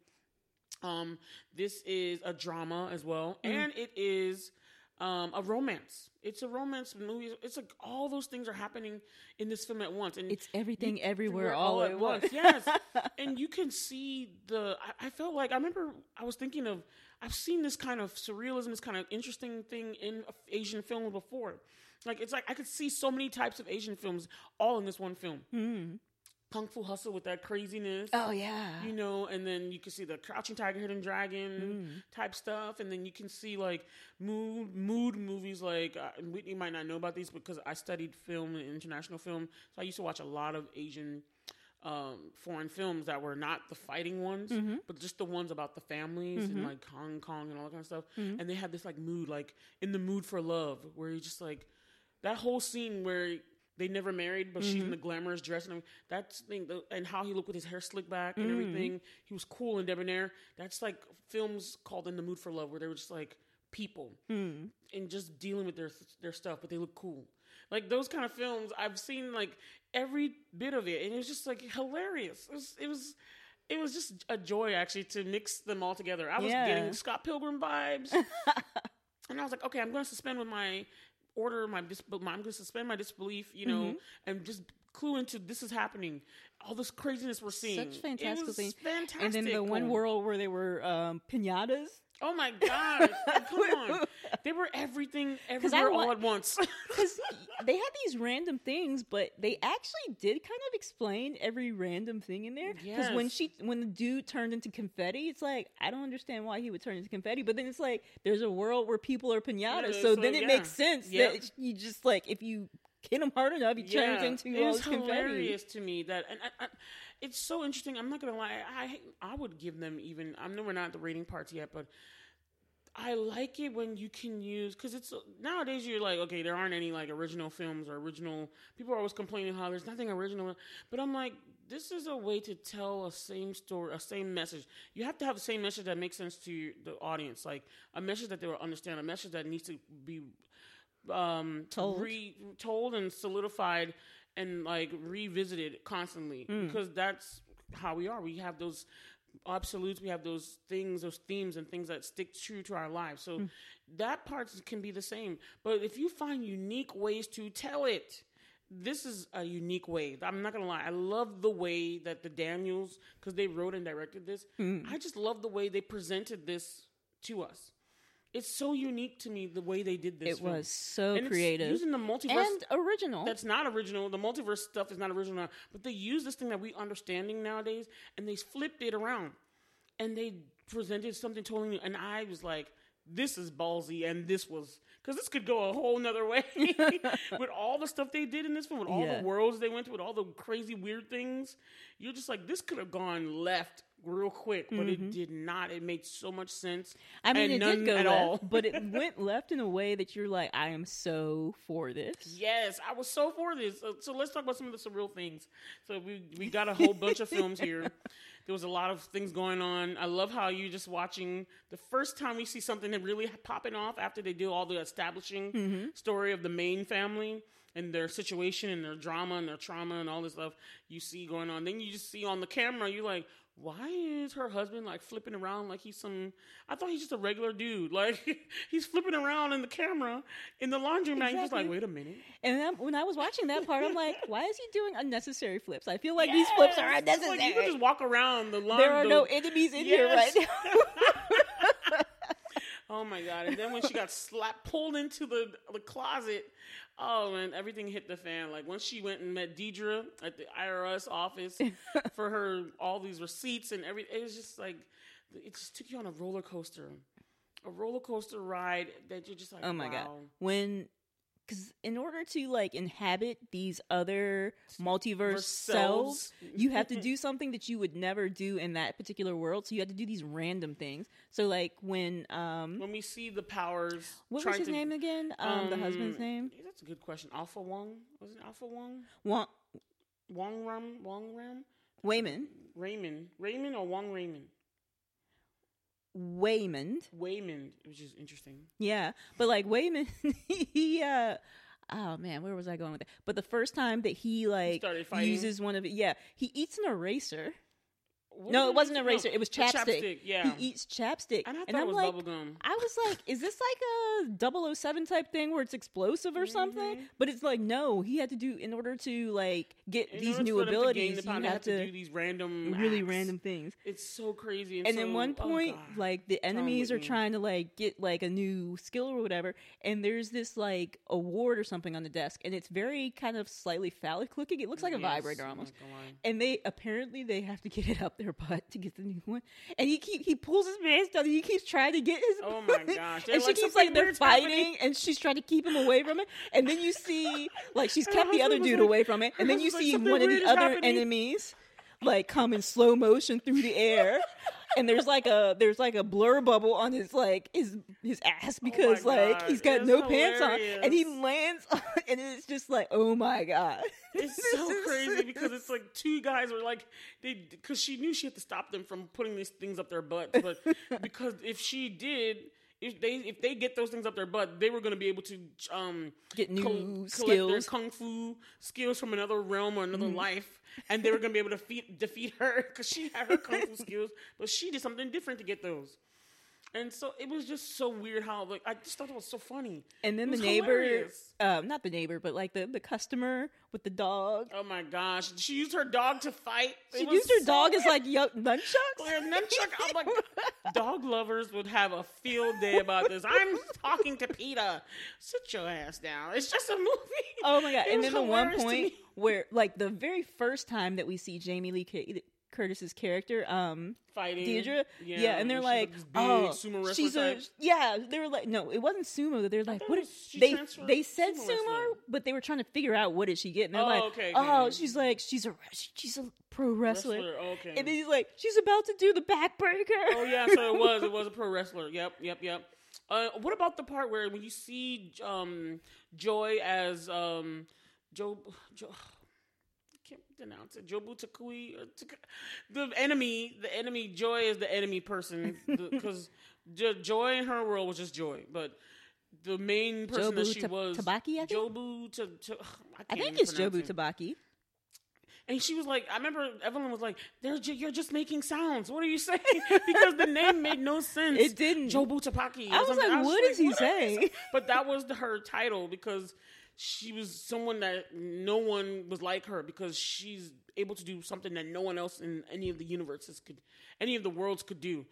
Um, this is a drama as well, Mm. and it is um, a romance. It's a romance movie. It's like all those things are happening in this film at once, and It's everything, you- everywhere, everywhere, all, at once. yes, and you can see the. I, I felt like I remember I was thinking of. I've seen this kind of surrealism, this kind of interesting thing in Asian films before. Like it's like I could see so many types of Asian films all in this one film. Mm. Kung Fu Hustle with that craziness. Oh yeah. You know, and then you can see the Crouching Tiger, Hidden Dragon Mm. type stuff, and then you can see like mood mood movies. Like uh, and Whitney might not know about these because I studied film and international film, so I used to watch a lot of Asian um, foreign films that were not the fighting ones, Mm-hmm. but just the ones about the families and like Hong Kong and all that kind of stuff. Mm-hmm. And they had this like mood, like in the mood for love, where you just like that whole scene where they never married, but she's in mm-hmm. the glamorous dress and. That's thing, and how he looked with his hair slicked back and mm-hmm. everything. He was cool and debonair. That's like films called In the Mood for Love, where they were just like people hmm. and just dealing with their their stuff, but they look cool. Like those kind of films, I've seen like every bit of it, and it was just like hilarious. It was, it was, it was just a joy actually to mix them all together. I was Yeah. getting Scott Pilgrim vibes, and I was like, okay, I'm going to suspend with my order, my dis- I'm going to suspend my disbelief, you know, Mm-hmm. and just clue into this is happening. All this craziness we're seeing, Such fantastical it was things. Fantastic. and then the one world where they were um, pinatas. Oh my gosh! Come on, they were everything, everywhere, all at once. Because they had these random things, but they actually did kind of explain every random thing in there. Because when she, when the dude turned into confetti, it's like I don't understand why he would turn into confetti. But then it's like there's a world where people are pinatas, Yeah, so so, then it yeah. makes sense Yep. that you just like if you hit him hard enough, he turns into it all was confetti. hilarious to me that, and I, I, it's so interesting. I'm not gonna lie, I I would give them even. I know we're not at the rating parts yet, but I like it when you can use because it's nowadays you're like okay, there aren't any like original films or original. People are always complaining how there's nothing original, but I'm like. This is a way to tell a same story, a same message. You have to have the same message that makes sense to your, the audience, like a message that they will understand, a message that needs to be um, Told. re- told and solidified and like revisited constantly Mm. because that's how we are. We have those absolutes, we have those things, those themes, and things that stick true to our lives. So Mm. that part can be the same. But if you find unique ways to tell it, this is a unique way. I'm not gonna lie. I love the way that the Daniels, because they wrote and directed this. Mm. I just love the way they presented this to us. It's so unique to me the way they did this. It film. was so And creative using the multiverse and original. that's not original. The multiverse stuff is not original, but they use this thing that we understanding nowadays, and they flipped it around, and they presented something totally new. And I was like, "This is ballsy," and this was because this could go a whole nother way with all the stuff they did in this film, with all Yeah. the worlds they went to, with all the crazy weird things. You're just like, this could have gone left real quick, but it did not. It made so much sense. Mm-hmm. I mean, it did go at left, all. but it went left in a way that you're like, I am so for this. Yes, I was so for this. So, so let's talk about some of the surreal things. So we we got a whole bunch of films here. There was a lot of things going on. I love how you just watching the first time we see something that really popping off after they do all the establishing mm-hmm. story of the main family and their situation and their drama and their trauma and all this stuff you see going on. Then you just see on the camera, you're like, why is her husband like flipping around like he's some? I thought he's just a regular dude. Like he's flipping around in the camera in the laundromat. You're just like, wait a minute. And then when I was watching that part, I'm like, why is he doing unnecessary flips? I feel like these flips are Yes! Unnecessary. Like you can just walk around the lawn. there are the- no enemies in here right now. Oh my god! And then when she got slapped, pulled into the the closet, oh man, everything hit the fan. Like once she went and met Deidre at the IRS office for her all these receipts and everything, it was just like it just took you on a roller coaster, a roller coaster ride that you're just like, oh my god. When because in order to like inhabit these other multiverse Verse selves, you have to do something that you would never do in that particular world. So you have to do these random things. So like when um When we see the powers, what was his to- name again? Um, the husband's um, name? That's a good question. Alpha Wong was it Alpha Wong? Wa- Wong Ram? Wong Ram? Wayman. Raymond, Raymond or Wong Raymond? Waymond. Waymond, which is interesting. Yeah, but like Waymond, he uh oh man, where was I going with that? But the first time that he like started fighting? uses one of it, yeah, he eats an eraser. What No, it wasn't a eraser. No, It was the chapstick. Yeah, He eats chapstick, and I thought and I'm was like. I was like, is this like a 007 type thing where it's explosive or something? Mhm. But it's like, no, he had to do in order to like get In these new for them to gain abilities. the You have to, do these random, really acts. random things. It's so crazy. And, And so, then one point, God. like the enemies are trying to like get like a new skill or whatever, and there's this like award or something on the desk, and it's very kind of slightly phallic looking. It looks like a Yes, vibrator almost. not gonna lie. And they apparently they have to get it up their butt to get the new one. And he keep he pulls his pants down and he keeps trying to get his Oh my gosh! And she like, keeps like they're fighting happening." and she's trying to keep him away from it. And then you see like she's kept the other dude like- away from it. And then you see one of the other happening." enemies like come in slow motion through the air. And there's like a there's like a blur bubble on his like his his ass oh because like Oh God, he's got it's no pants on and he lands on, and it's just like oh my god It's so crazy because it's like two guys were like they because she knew she had to stop them from putting these things up their butts, but because if she did. If they if they get those things up their butt, they were going to be able to um Get new col- collect their skills. kung fu skills from another realm or another Mm-hmm. life, and they were going to be able to defeat defeat her because she had her kung fu skills, but she did something different to get those. And so it was just so weird how like I just thought it was so funny. and then the neighbor um not the neighbor but like the the customer with the dog Oh my gosh, she used her dog to fight. It she used her so dog as like yo- nunchucks Like, nunchuck. I'm like, dog lovers would have a field day about this. I'm talking to PETA. Sit your ass down. It's just a movie. Oh my god! It and then the one point where, like, the very first time that we see Jamie Lee Curtis's character, um, fighting Deidre, yeah, and they're like, "Oh, sumo she's a type. yeah." They were like, "No, it wasn't sumo." That They're like, "What?" Is, they they said sumo sumo, but they were trying to figure out what did she get, and they're Oh, like, okay, okay, "Oh, okay. she's like, she's a she's a pro wrestler." wrestler. Okay. And then he's like, "She's about to do the backbreaker." oh yeah, so it was. It was a pro wrestler. Yep, yep, yep. Uh, what about the part where when you see um, Joy as um, Joe, Joe I it. Jobu Takui. or Taka- The enemy, the enemy. Joy is the enemy person because Joy in her world was just Joy, but the main person that Jobu she Ta- was Tabaki, I think? Jobu to, to I, I think it's Jobu it. Tabaki. And she was like, I remember Evelyn was like, ju- "You're just making sounds. What are you saying?" because the name made no sense. It didn't. Jobu Tabaki. I was like, what is he what saying? But that was the, her title because she was someone that no one was like her because she's able to do something that no one else in any of the universes could, any of the worlds could do.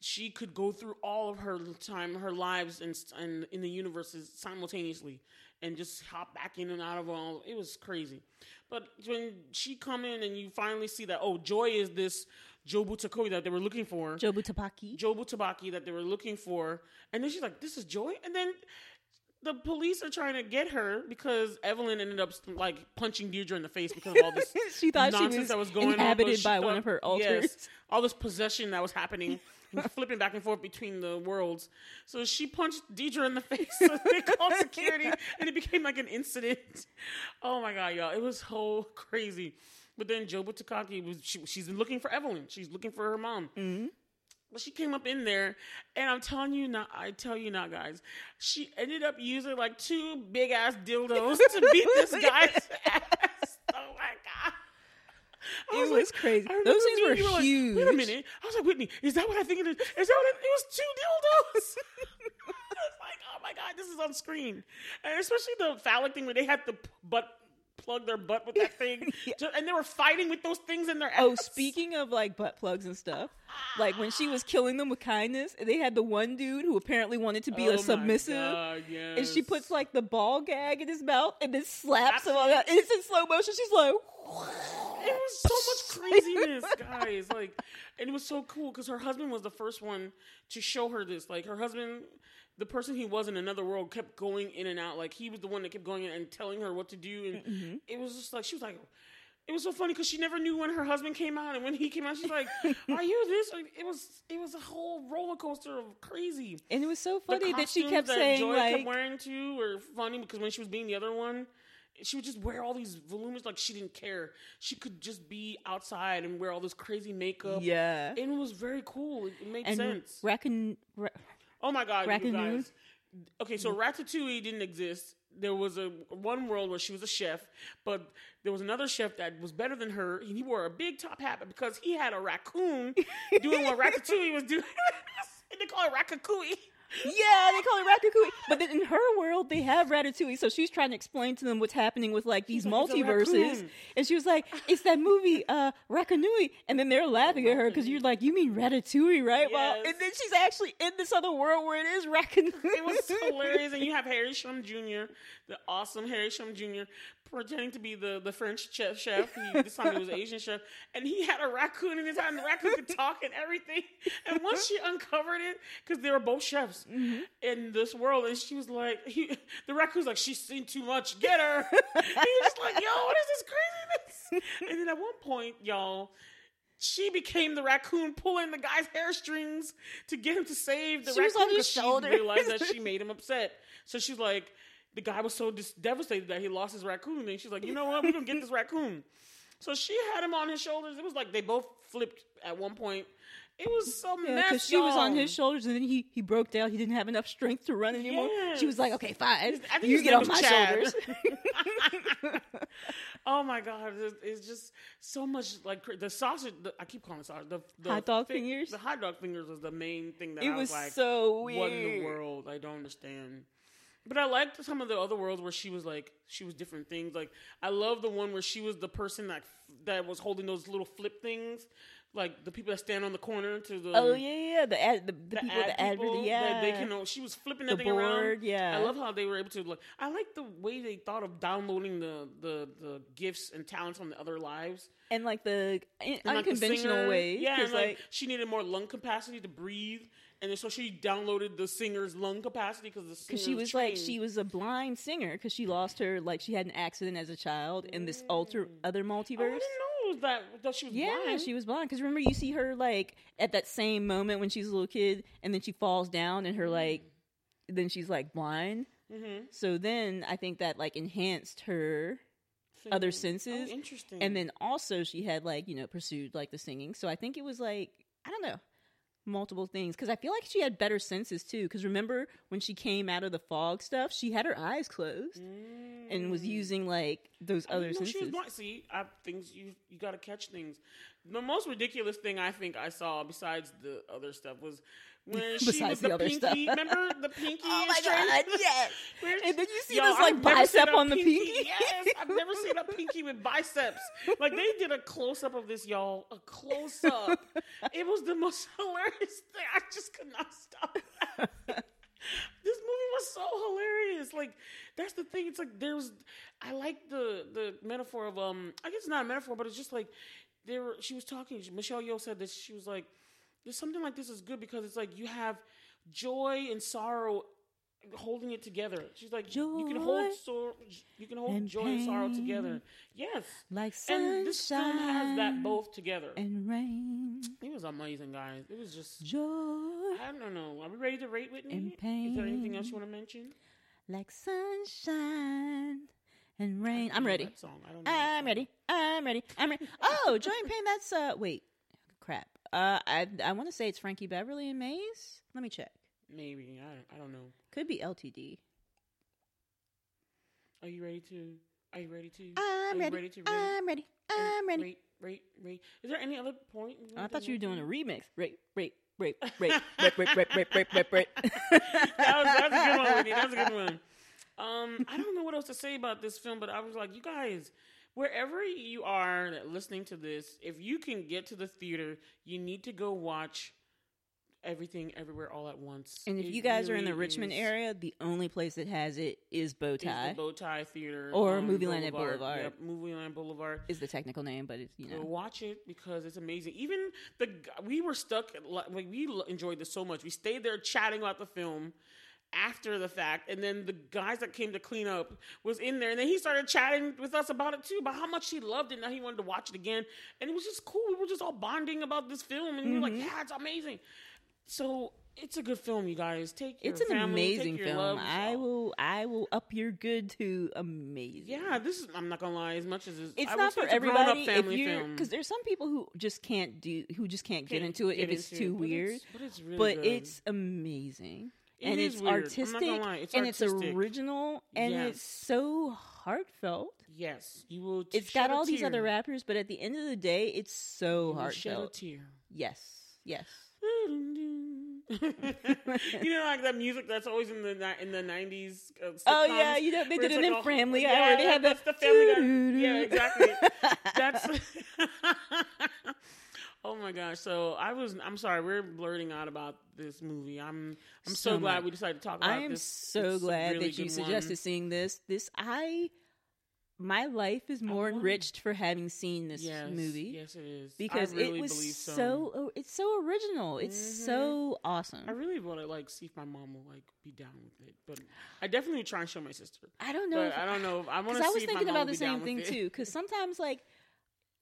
She could go through all of her time, her lives, and, and in the universes simultaneously, and just hop back in and out of all. It was crazy. But when she come in and you finally see that, oh, Joy is this Jobu Takoi that they were looking for. Jobu Tabaki. Jobu Tabaki that they were looking for. And then she's like, this is Joy? And then the police are trying to get her because Evelyn ended up like punching Deirdre in the face because of all this She thought she nonsense was that was going on. inhabited she by one of her alters. Yes, all this possession that was happening, flipping back and forth between the worlds. So she punched Deidre in the face. So they called security, and it became like an incident. Oh my god, y'all! It was so crazy. But then Jobu Takaki was she, she's looking for Evelyn. She's looking for her mom. Mm-hmm. But she came up in there, and I'm telling you not. I tell you not, guys. She ended up using like two big ass dildos to beat this guy's ass. Oh my god! I It like- was crazy. Those things were you like, Wait a minute. I was like, Whitney, is that what I think it is? Is that what it, it was? Two dildos. I was like, oh my god, this is on screen, and especially the phallic thing where they had the butt plug their butt with that thing, Yeah. And they were fighting with those things in their oh, ass. Oh, speaking of like butt plugs and stuff, like when she was killing them with kindness, they had the one dude who apparently wanted to be Oh a submissive. God, And she puts like the ball gag in his mouth and then slaps him on that. And it's in slow motion. She's like, It was so much craziness, guys. Like, and it was so cool because her husband was the first one to show her this. Like, her husband, the person he was in another world, kept going in and out. Like, he was the one that kept going in and telling her what to do. And mm-hmm. it was just like she was like. It was so funny because she never knew when her husband came out, and when he came out, she's like, "Are you this?" It was, it was a whole roller coaster of crazy. and it was so funny that she kept that saying Joy like, kept wearing too were funny because when she was being the other one, she would just wear all these voluminous like she didn't care. She could just be outside and wear all this crazy makeup. yeah. and it was very cool. It, it made And sense. Ra- oh my god, you Raccoon guys. Okay, so mm-hmm. Ratatouille didn't exist. there was a one world where she was a chef, but there was another chef that was better than her, and he wore a big top hat because he had a raccoon doing what Ratatouille was doing. and they call it Ratatouille. Yeah, they call it Ratatouille. But then in her world, they have Ratatouille. So she's trying to explain to them what's happening with like these like, "It's a multiverses. And she was like, "It's that movie, uh, Ratatouille." And then they're laughing at her because you're like, "You mean Ratatouille, right?" Well, and then she's actually in this other world where it is Ratatouille. It was hilarious, and you have Harry Shum Jr., the awesome Harry Shum Jr., pretending to be the, the French chef. chef. He, this time he was an Asian chef, and he had a raccoon in his hand. The raccoon could talk and everything. And once she uncovered it, because they were both chefs mm-hmm. in this world, and she was like, he, the raccoon's like, she's seen too much. Get her. and he was like, yo, what is this craziness? And then at one point, y'all. She became the raccoon pulling the guy's hair strings to get him to save the She raccoon on his 'cause she realized that she made him upset. So she's like, the guy was so dis- devastated that he lost his raccoon, and she's like, you know what, we're gonna get this raccoon. So she had him on his shoulders. It was like they both flipped at one point. It was so Yeah, messy. she was on his shoulders, and then he, he broke down. He didn't have enough strength to run anymore. She was like, "Okay, fine, you get on my Chad. shoulders." Oh my god, it's, it's just so much like the sausage. The, I keep calling it sausage. The, the Hot dog fi- fingers? The hot dog fingers was the main thing that it I was was like, so weird. what in the world? I don't understand. But I liked some of the other worlds where she was like she was different things. Like I love the one where she was the person that that was holding those little flip things, like the people that stand on the corner to the Oh yeah, yeah. The ad, the, the, the people, the ad, people yeah. that they can. know- She was flipping that The thing around. board, yeah. I love how they were able to. Like, I like the way they thought of downloading the the the gifts and talents from the other lives. and like the in, And, like, the unconventional singer- ways. Yeah, and, like, she needed more lung capacity to breathe, and then so she downloaded the singer's lung capacity because the singer because she was like she was a blind singer because she lost her like she had an accident as a child in this alter other Oh, I multiverse. didn't know that that she was Yeah, blind. she was blind. Because remember, you see her like at that same moment when she's a little kid, and then she falls down, and her like, then she's like blind. mm-hmm. So then I think that like enhanced her other senses, Oh, interesting. and then also she had like you know pursued like the singing. So I think it was like I don't know multiple things because I feel like she had better senses too. Because remember when she came out of the fog stuff, she had her eyes closed and was using like those Mm. I other didn't senses. She was blind. See, I, things you you got to catch things. The most ridiculous thing I think I saw besides the other stuff was when she Besides was the the, other pinky. stuff. Remember the pinky? Oh my strength? god, yes. Where And then you see Yo, this like I've never bicep on the pinky. Yes, I've never seen a pinky with biceps. Like they did a close up of this, y'all. A close up. it was the most hilarious thing. I just could not stop. this movie was so hilarious. Like that's the thing. It's like there's. I like the the metaphor of um. I guess it's not a metaphor, but it's just like there. Were, she was talking. Michelle Yeoh said that she was like, "There's something like this is good because it's like you have joy and sorrow." holding it together she's like joy you can hold Joy so you can hold and joy and sorrow together yes Like and this film has that both together and rain, it was amazing guys it was just joy I don't know. Are we ready to rate Whitney? and pain. Is there anything else you want to mention? like sunshine and rain. I'm I don't know ready. That song. I don't I'm ready. I'm ready. I'm ready. Oh, Joy and Pain. That's uh. Wait. Uh, I I want to say it's Frankie Beverly and Maze. Let me check. Maybe I, I don't know. Could be LTD. Are you ready to? Are you ready to? I'm ready. ready to rate? I'm ready. I'm ready. Rate, rate, rate. Is there any other point? I thought you were doing a remix. Rate, rate, rate, rate, rate, rate, rate, rate, rate, rate, rate. that was, that's a good one, Whitney. That's a good one. Um, I don't know what else to say about this film, but I was like, you guys, wherever you are listening to this, if you can get to the theater, you need to go watch everything, everywhere, all at once. And if It you guys are in the Richmond is- area, the only place that has it is is Bowtie. the Tie Theater Or on Movieland at Boulevard. Yep, Movieland Boulevard. is the technical name, but it's you Go know. watch it because it's amazing. Even the we were stuck. Like like, we enjoyed this so much. We stayed there chatting about the film after the fact, and then the guys that came to clean up was in there, and then he started chatting with us about it too, about how much he loved it. and Now he wanted to watch it again, and it was just cool. We were just all bonding about this film, and we were like, Mm-hmm. "Yeah, it's amazing." So it's a good film, you guys. Take It's an family, amazing film. loves, I will I will up your good to amazing. Yeah, this is. I'm not gonna lie. As much as it's, It's not for it's everybody. If family you're film. because there's some people who just can't do who just can't get Can't into it if get it's into it, too but weird. it's- but it's really but it's amazing. It and it's weird. Artistic. It's and artistic. it's original and Yes. it's so heartfelt. Yes, you will. t- It's got all these other rappers, but at the end of the day, it's so You will shed a heartfelt. tear. Yes, yes. you know, like that music that's always in the in the nineties. Uh, Oh yeah, you know they did it like in Family. Yeah, I already that- have that's that. the Family Guy. Yeah, exactly. that's. oh my gosh! So I was. I'm sorry. We're blurting out about this movie. I'm. I'm so, So glad much. we decided to talk about it. I am this. so It's glad really that you suggested one. seeing this. This I, my life is more enriched for having seen this Yes, movie Yes, it is. because really it was so. so. oh, it's so original. It's Mhm. so awesome. I really want to like see if my mom will like be down with it, but I definitely try and show my sister. I don't know. If- I don't know. if- I want to I see was thinking about the same thing too. Because sometimes, like,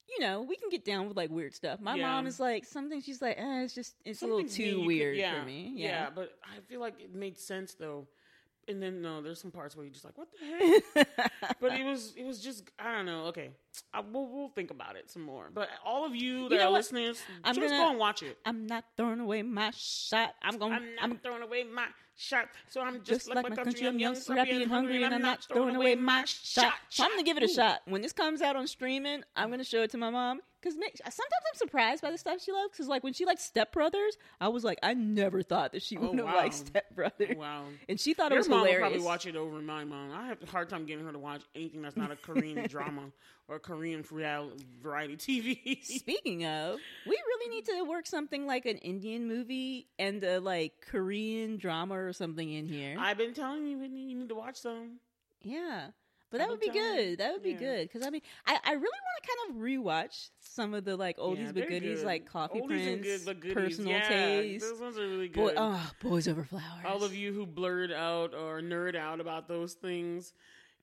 you know, we can get down with like weird stuff. My Yeah. mom is like, something she's like, eh, it's just, it's a little too you could- weird yeah, for me. Yeah. Yeah. but I feel like it made sense though. And then no, there's some parts where you're just like, what the heck? but it was, it was just, I don't know. Okay, I, we'll, we'll think about it some more. But all of you that know are what? listeners, I'm just gonna- go and watch it. I'm not throwing away my shot. I'm going. I'm not I'm throwing away my shot. So I'm just, just like my country. I'm young, scrappy, scrappy, and hungry, and I'm not throwing away my shot. So I'm gonna give it a Ooh. shot. When this comes out on streaming, I'm gonna show it to my mom because sometimes I'm surprised by the stuff she loves. Because like when she liked Step Brothers, I was like, I never thought that she Oh, would have wow. liked Step Brothers, Wow. and she thought Your it was mom will hilarious. probably watch it over my mom. I have a hard time getting her to watch anything that's not a Korean drama or Korean real variety TV. Speaking of, we really need to work something like an Indian movie and a like Korean drama or something in here. I've been telling you, Whitney, you need to watch them. yeah. But that would be good. That would be Yeah. good because I mean, I, I really want to kind of rewatch some of the like oldies Yeah, but goodies, good. like Coffee Oldies Prince, good. Personal yeah, Taste, Those ones are really Boy, good. oh, Boys Over Flowers. All of you who blurred out or nerd out about those things,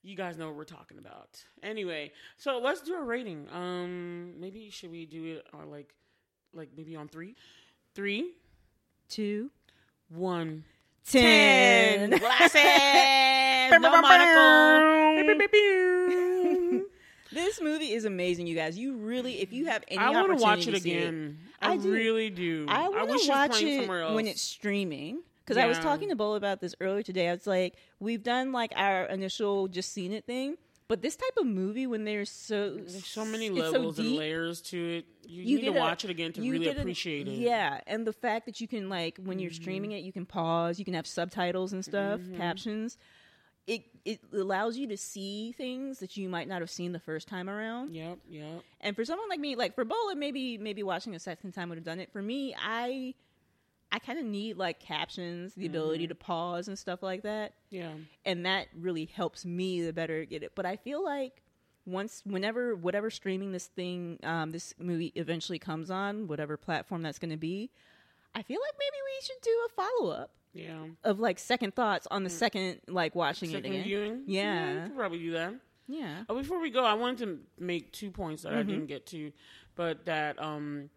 you guys know what we're talking about. Anyway, so let's do a rating. Um, maybe should we do it on like, like maybe on three, three, two, one, ten. Glasses, no monocle. this movie is amazing, you guys. You really, if you have any I want to watch it again. I, I do. really do. I want wish to it watch it somewhere else. when it's streaming. Because I was talking to Bo about this earlier today. I was like, we've done like our initial just seen it thing, but this type of movie when there's so There's so many it's so levels and layers to it. You, you need to a- watch it again to really appreciate it. Yeah, and the fact that you can like when you're streaming Mm-hmm. it, you can pause, you can have subtitles and stuff, captions. It it allows you to see things that you might not have seen the first time around. Yep. Yep. And for someone like me, like for Bola, maybe maybe watching a second time would have done it. For me, I I kind of need like captions, the ability to pause and stuff like that, Yeah. and that really helps me the better get it. But I feel like once, whenever, whatever streaming this thing, um, this movie eventually comes on, whatever platform that's going to be, I feel like maybe we should do a follow up Yeah. of like second thoughts on the second like watching it Second again. viewing. Yeah. could probably do that. Yeah. Uh, before we go, I wanted to make two points that I Mm-hmm. didn't get to, but that um,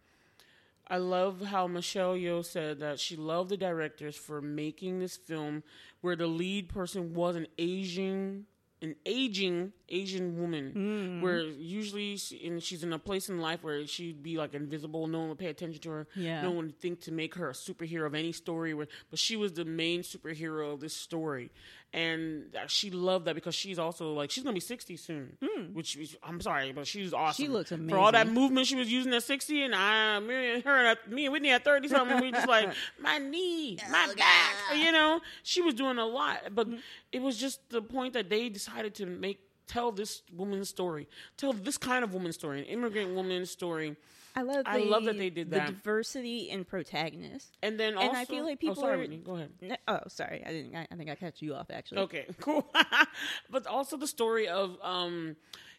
I love how Michelle Yeoh said that she loved the directors for making this film where the lead person was an Asian, an aging Asian woman, Mm-hmm. where usually she, and she's in a place in life where she'd be like invisible, no one would pay attention to her, Yeah. no one would think to make her a superhero of any story, where- but she was the main superhero of this story, and uh, she loved that because she's also like she's gonna be sixty soon, which is, I'm sorry, but she's awesome. She looks amazing for all that movement she was using at sixty, and I, me and her, at, me and Whitney at thirty something, we just like my knee, my back, you know. She was doing a lot, but it was just the point that they decided to make tell this woman's story, tell this kind of woman's story, an immigrant woman's story, I love. I love that they did the that. The diversity in protagonists. and then also, And I feel like oh, people sorry, are- go ahead. No- Oh, sorry, I didn't. I, I think I cut you off actually. Okay, cool. but also the story of um,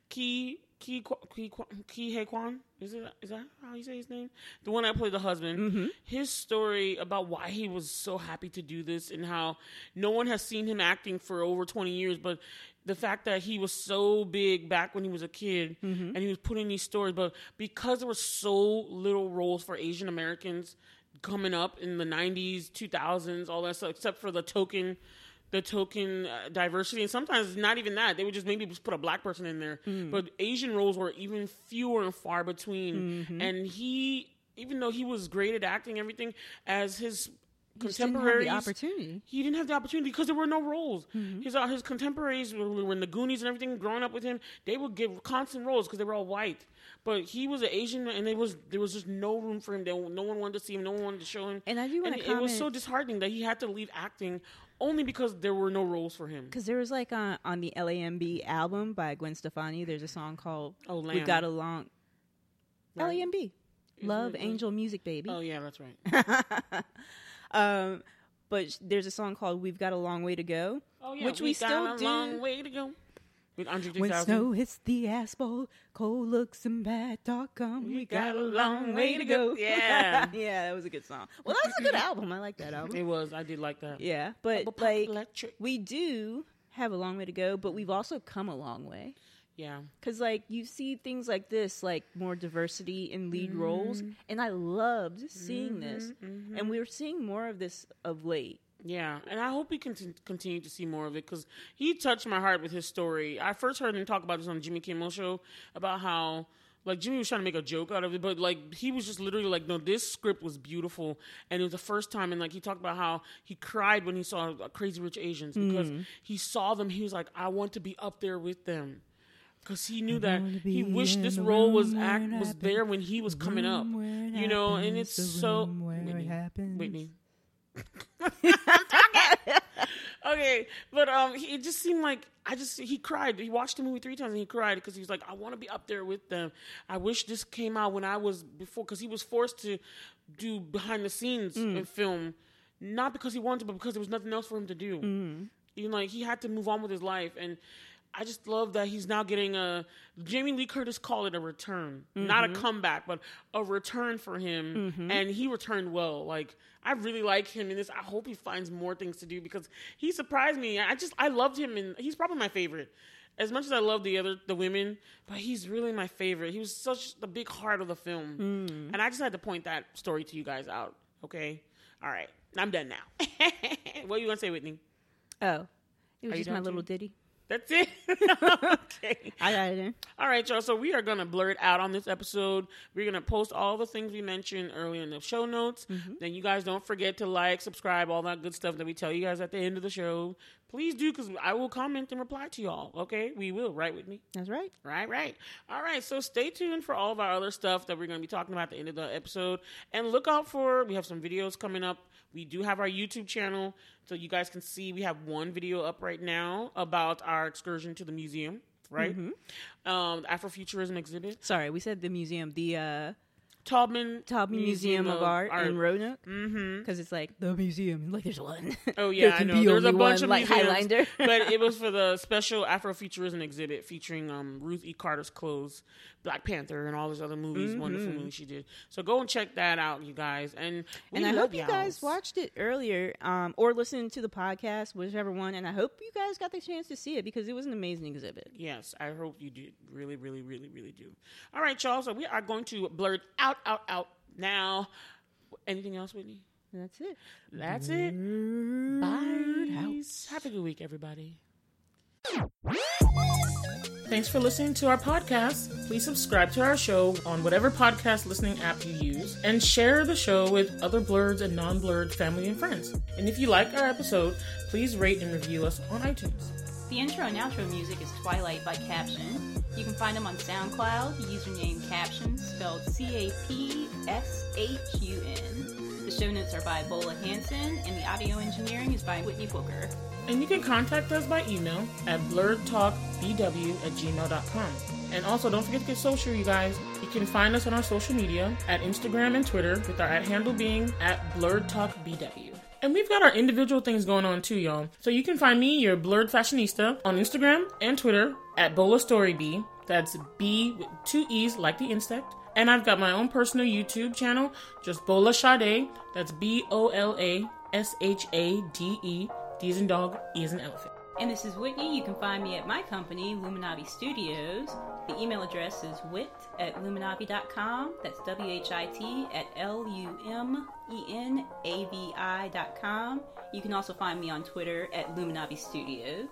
Ki Ki Ki Ki Huy Quan. Is it is that how you say his name? The one that played the husband. Mm-hmm. His story about why he was so happy to do this and how no one has seen him acting for over twenty years, but the fact that he was so big back when he was a kid Mm-hmm. and he was putting these stories, but because there were so little roles for Asian Americans coming up in the 90s, 2000s, all that stuff, except for the token, the token uh, diversity, and sometimes not even that. They would just maybe just put a black person in there, but Asian roles were even fewer and far between. And he, even though he was great at acting, everything as his He didn't have the opportunity. he didn't have the opportunity because there were no roles. Mm-hmm. His uh, his contemporaries were, in the Goonies and everything. Growing up with him, they would give constant roles because they were all white. But he was an Asian, and there was there was just no room for him. There, no one wanted to see him. No one wanted to show him. And I do want to it was so disheartening that he had to leave acting only because there were no roles for him. because there was like on on the LAMB album by Gwen Stefani. There's a song called Oh, "We. Got Along." Right. LAMB, Love? Angel Music Baby. Oh yeah, that's right. um, but there's a song called "We've Got a Long Way to Go," Oh yeah, which we, got still a do. long way to go. With Andre When snow hits the asphalt, cold looks and bad talk come. We got a long way to go. Yeah. yeah, that was a good song. Well, that was a good album. I like that album. It was. I did like that. Yeah, but like electric. we do have a long way to go, but we've also come a long way. Yeah. Because like you see things like this, like more diversity in lead mm-hmm. roles, Mm-hmm. and I loved seeing mm-hmm, this, mm-hmm. and we're seeing more of this of late. Yeah, and I hope we can t- continue to see more of it because he touched my heart with his story. I first heard him talk about this on Jimmy Kimmel show about how like Jimmy was trying to make a joke out of it, but like he was just literally like, no, this script was beautiful, and it was the first time. And like he talked about how he cried when he saw Crazy Rich Asians because mm. he saw them. He was like, I want to be up there with them. Because he knew that he wished this role was act was there when he was coming up, it you know. And it's so it Whitney, happens. Whitney. okay, but um, he, it just seemed like I just he cried. He watched the movie three times and he cried because he was like, I want to be up there with them. I wish this came out when I was before because he was forced to do behind the scenes Mm. film, not because he wanted to, but because there was nothing else for him to do. Mm-hmm. You know, like he had to move on with his life and. I just love that he's now getting a Jamie Lee Curtis called it a return, not Mm-hmm. a comeback, but a return for him, and he returned well. Like I really like him in this. I hope he finds more things to do because he surprised me. I just I loved him, and he's probably my favorite. As much as I love the other the women, but he's really my favorite. He was such the big heart of the film, and I just had to point that story to you guys out. Okay, all right, I'm done now. what are you gonna say, Whitney? Oh, it was Are just my little too? ditty. That's it. okay. I got it. All right, y'all. So we are gonna blur it out on this episode. We're gonna post all the things we mentioned earlier in the show notes. Mm-hmm. Then you guys don't forget to like, subscribe, all that good stuff that we tell you guys at the end of the show. Please do, because I will comment and reply to y'all. Okay, we will. Right with me. That's right. Right, right. All right, so stay tuned for all of our other stuff that we're going to be talking about at the end of the episode. And look out for, we have some videos coming up. We do have our YouTube channel, so you guys can see we have one video up right now about our excursion to the museum, right? Um, Afrofuturism exhibit. Sorry, we said the museum, the uh, Taubman, Taubman Museum, of, Art, in Roanoke, Mm-hmm. because it's like the museum. Like there's one. Oh There yeah, I know. There's a bunch one, of like museums, Highlander. but it was for the special Afrofuturism exhibit featuring um, Ruth E. Carter's clothes, Black Panther, and all those other movies, wonderful movies she did. So go and check that out, you guys. And and I hope you guys y'alls. watched it earlier, um, or listened to the podcast, whichever one. And I hope you guys got the chance to see it because it was an amazing exhibit. Yes, I hope you did. Really, really, really, really do. All right, y'all. So we are going to blur it out, out, out now. Anything else, Whitney? That's it. That's it. Bye. Have a good week, everybody. Thanks for listening to our podcast. Please subscribe to our show on whatever podcast listening app you use and share the show with other blurred and non blurred family and friends. And if you like our episode, please rate and review us on iTunes. The intro and outro music is Twilight by Capshun. You can find them on SoundCloud, username Capshun, spelled C A P S H U N. The show notes are by Bola Hansen, and the audio engineering is by Whitney Booker. And you can contact us by email at blurredtalkbw at gmail.com. And also, don't forget to get social, you guys. You can find us on our social media at Instagram and Twitter, with our at handle being at blurredtalkbw. And we've got our individual things going on too, y'all. So you can find me, your blurred fashionista, on Instagram and Twitter at Bola Story B. That's B with two E's like the insect. And I've got my own personal YouTube channel, just Bola Shade. That's B O L A S H A D E. D is in dog, E is in elephant. And this is Whitney. You can find me at my company, Lumenavi Studios. The email address is wit at lumenavi.com. That's W H I T at L U M E N A V I.com. You can also find me on Twitter at Lumenavi Studios.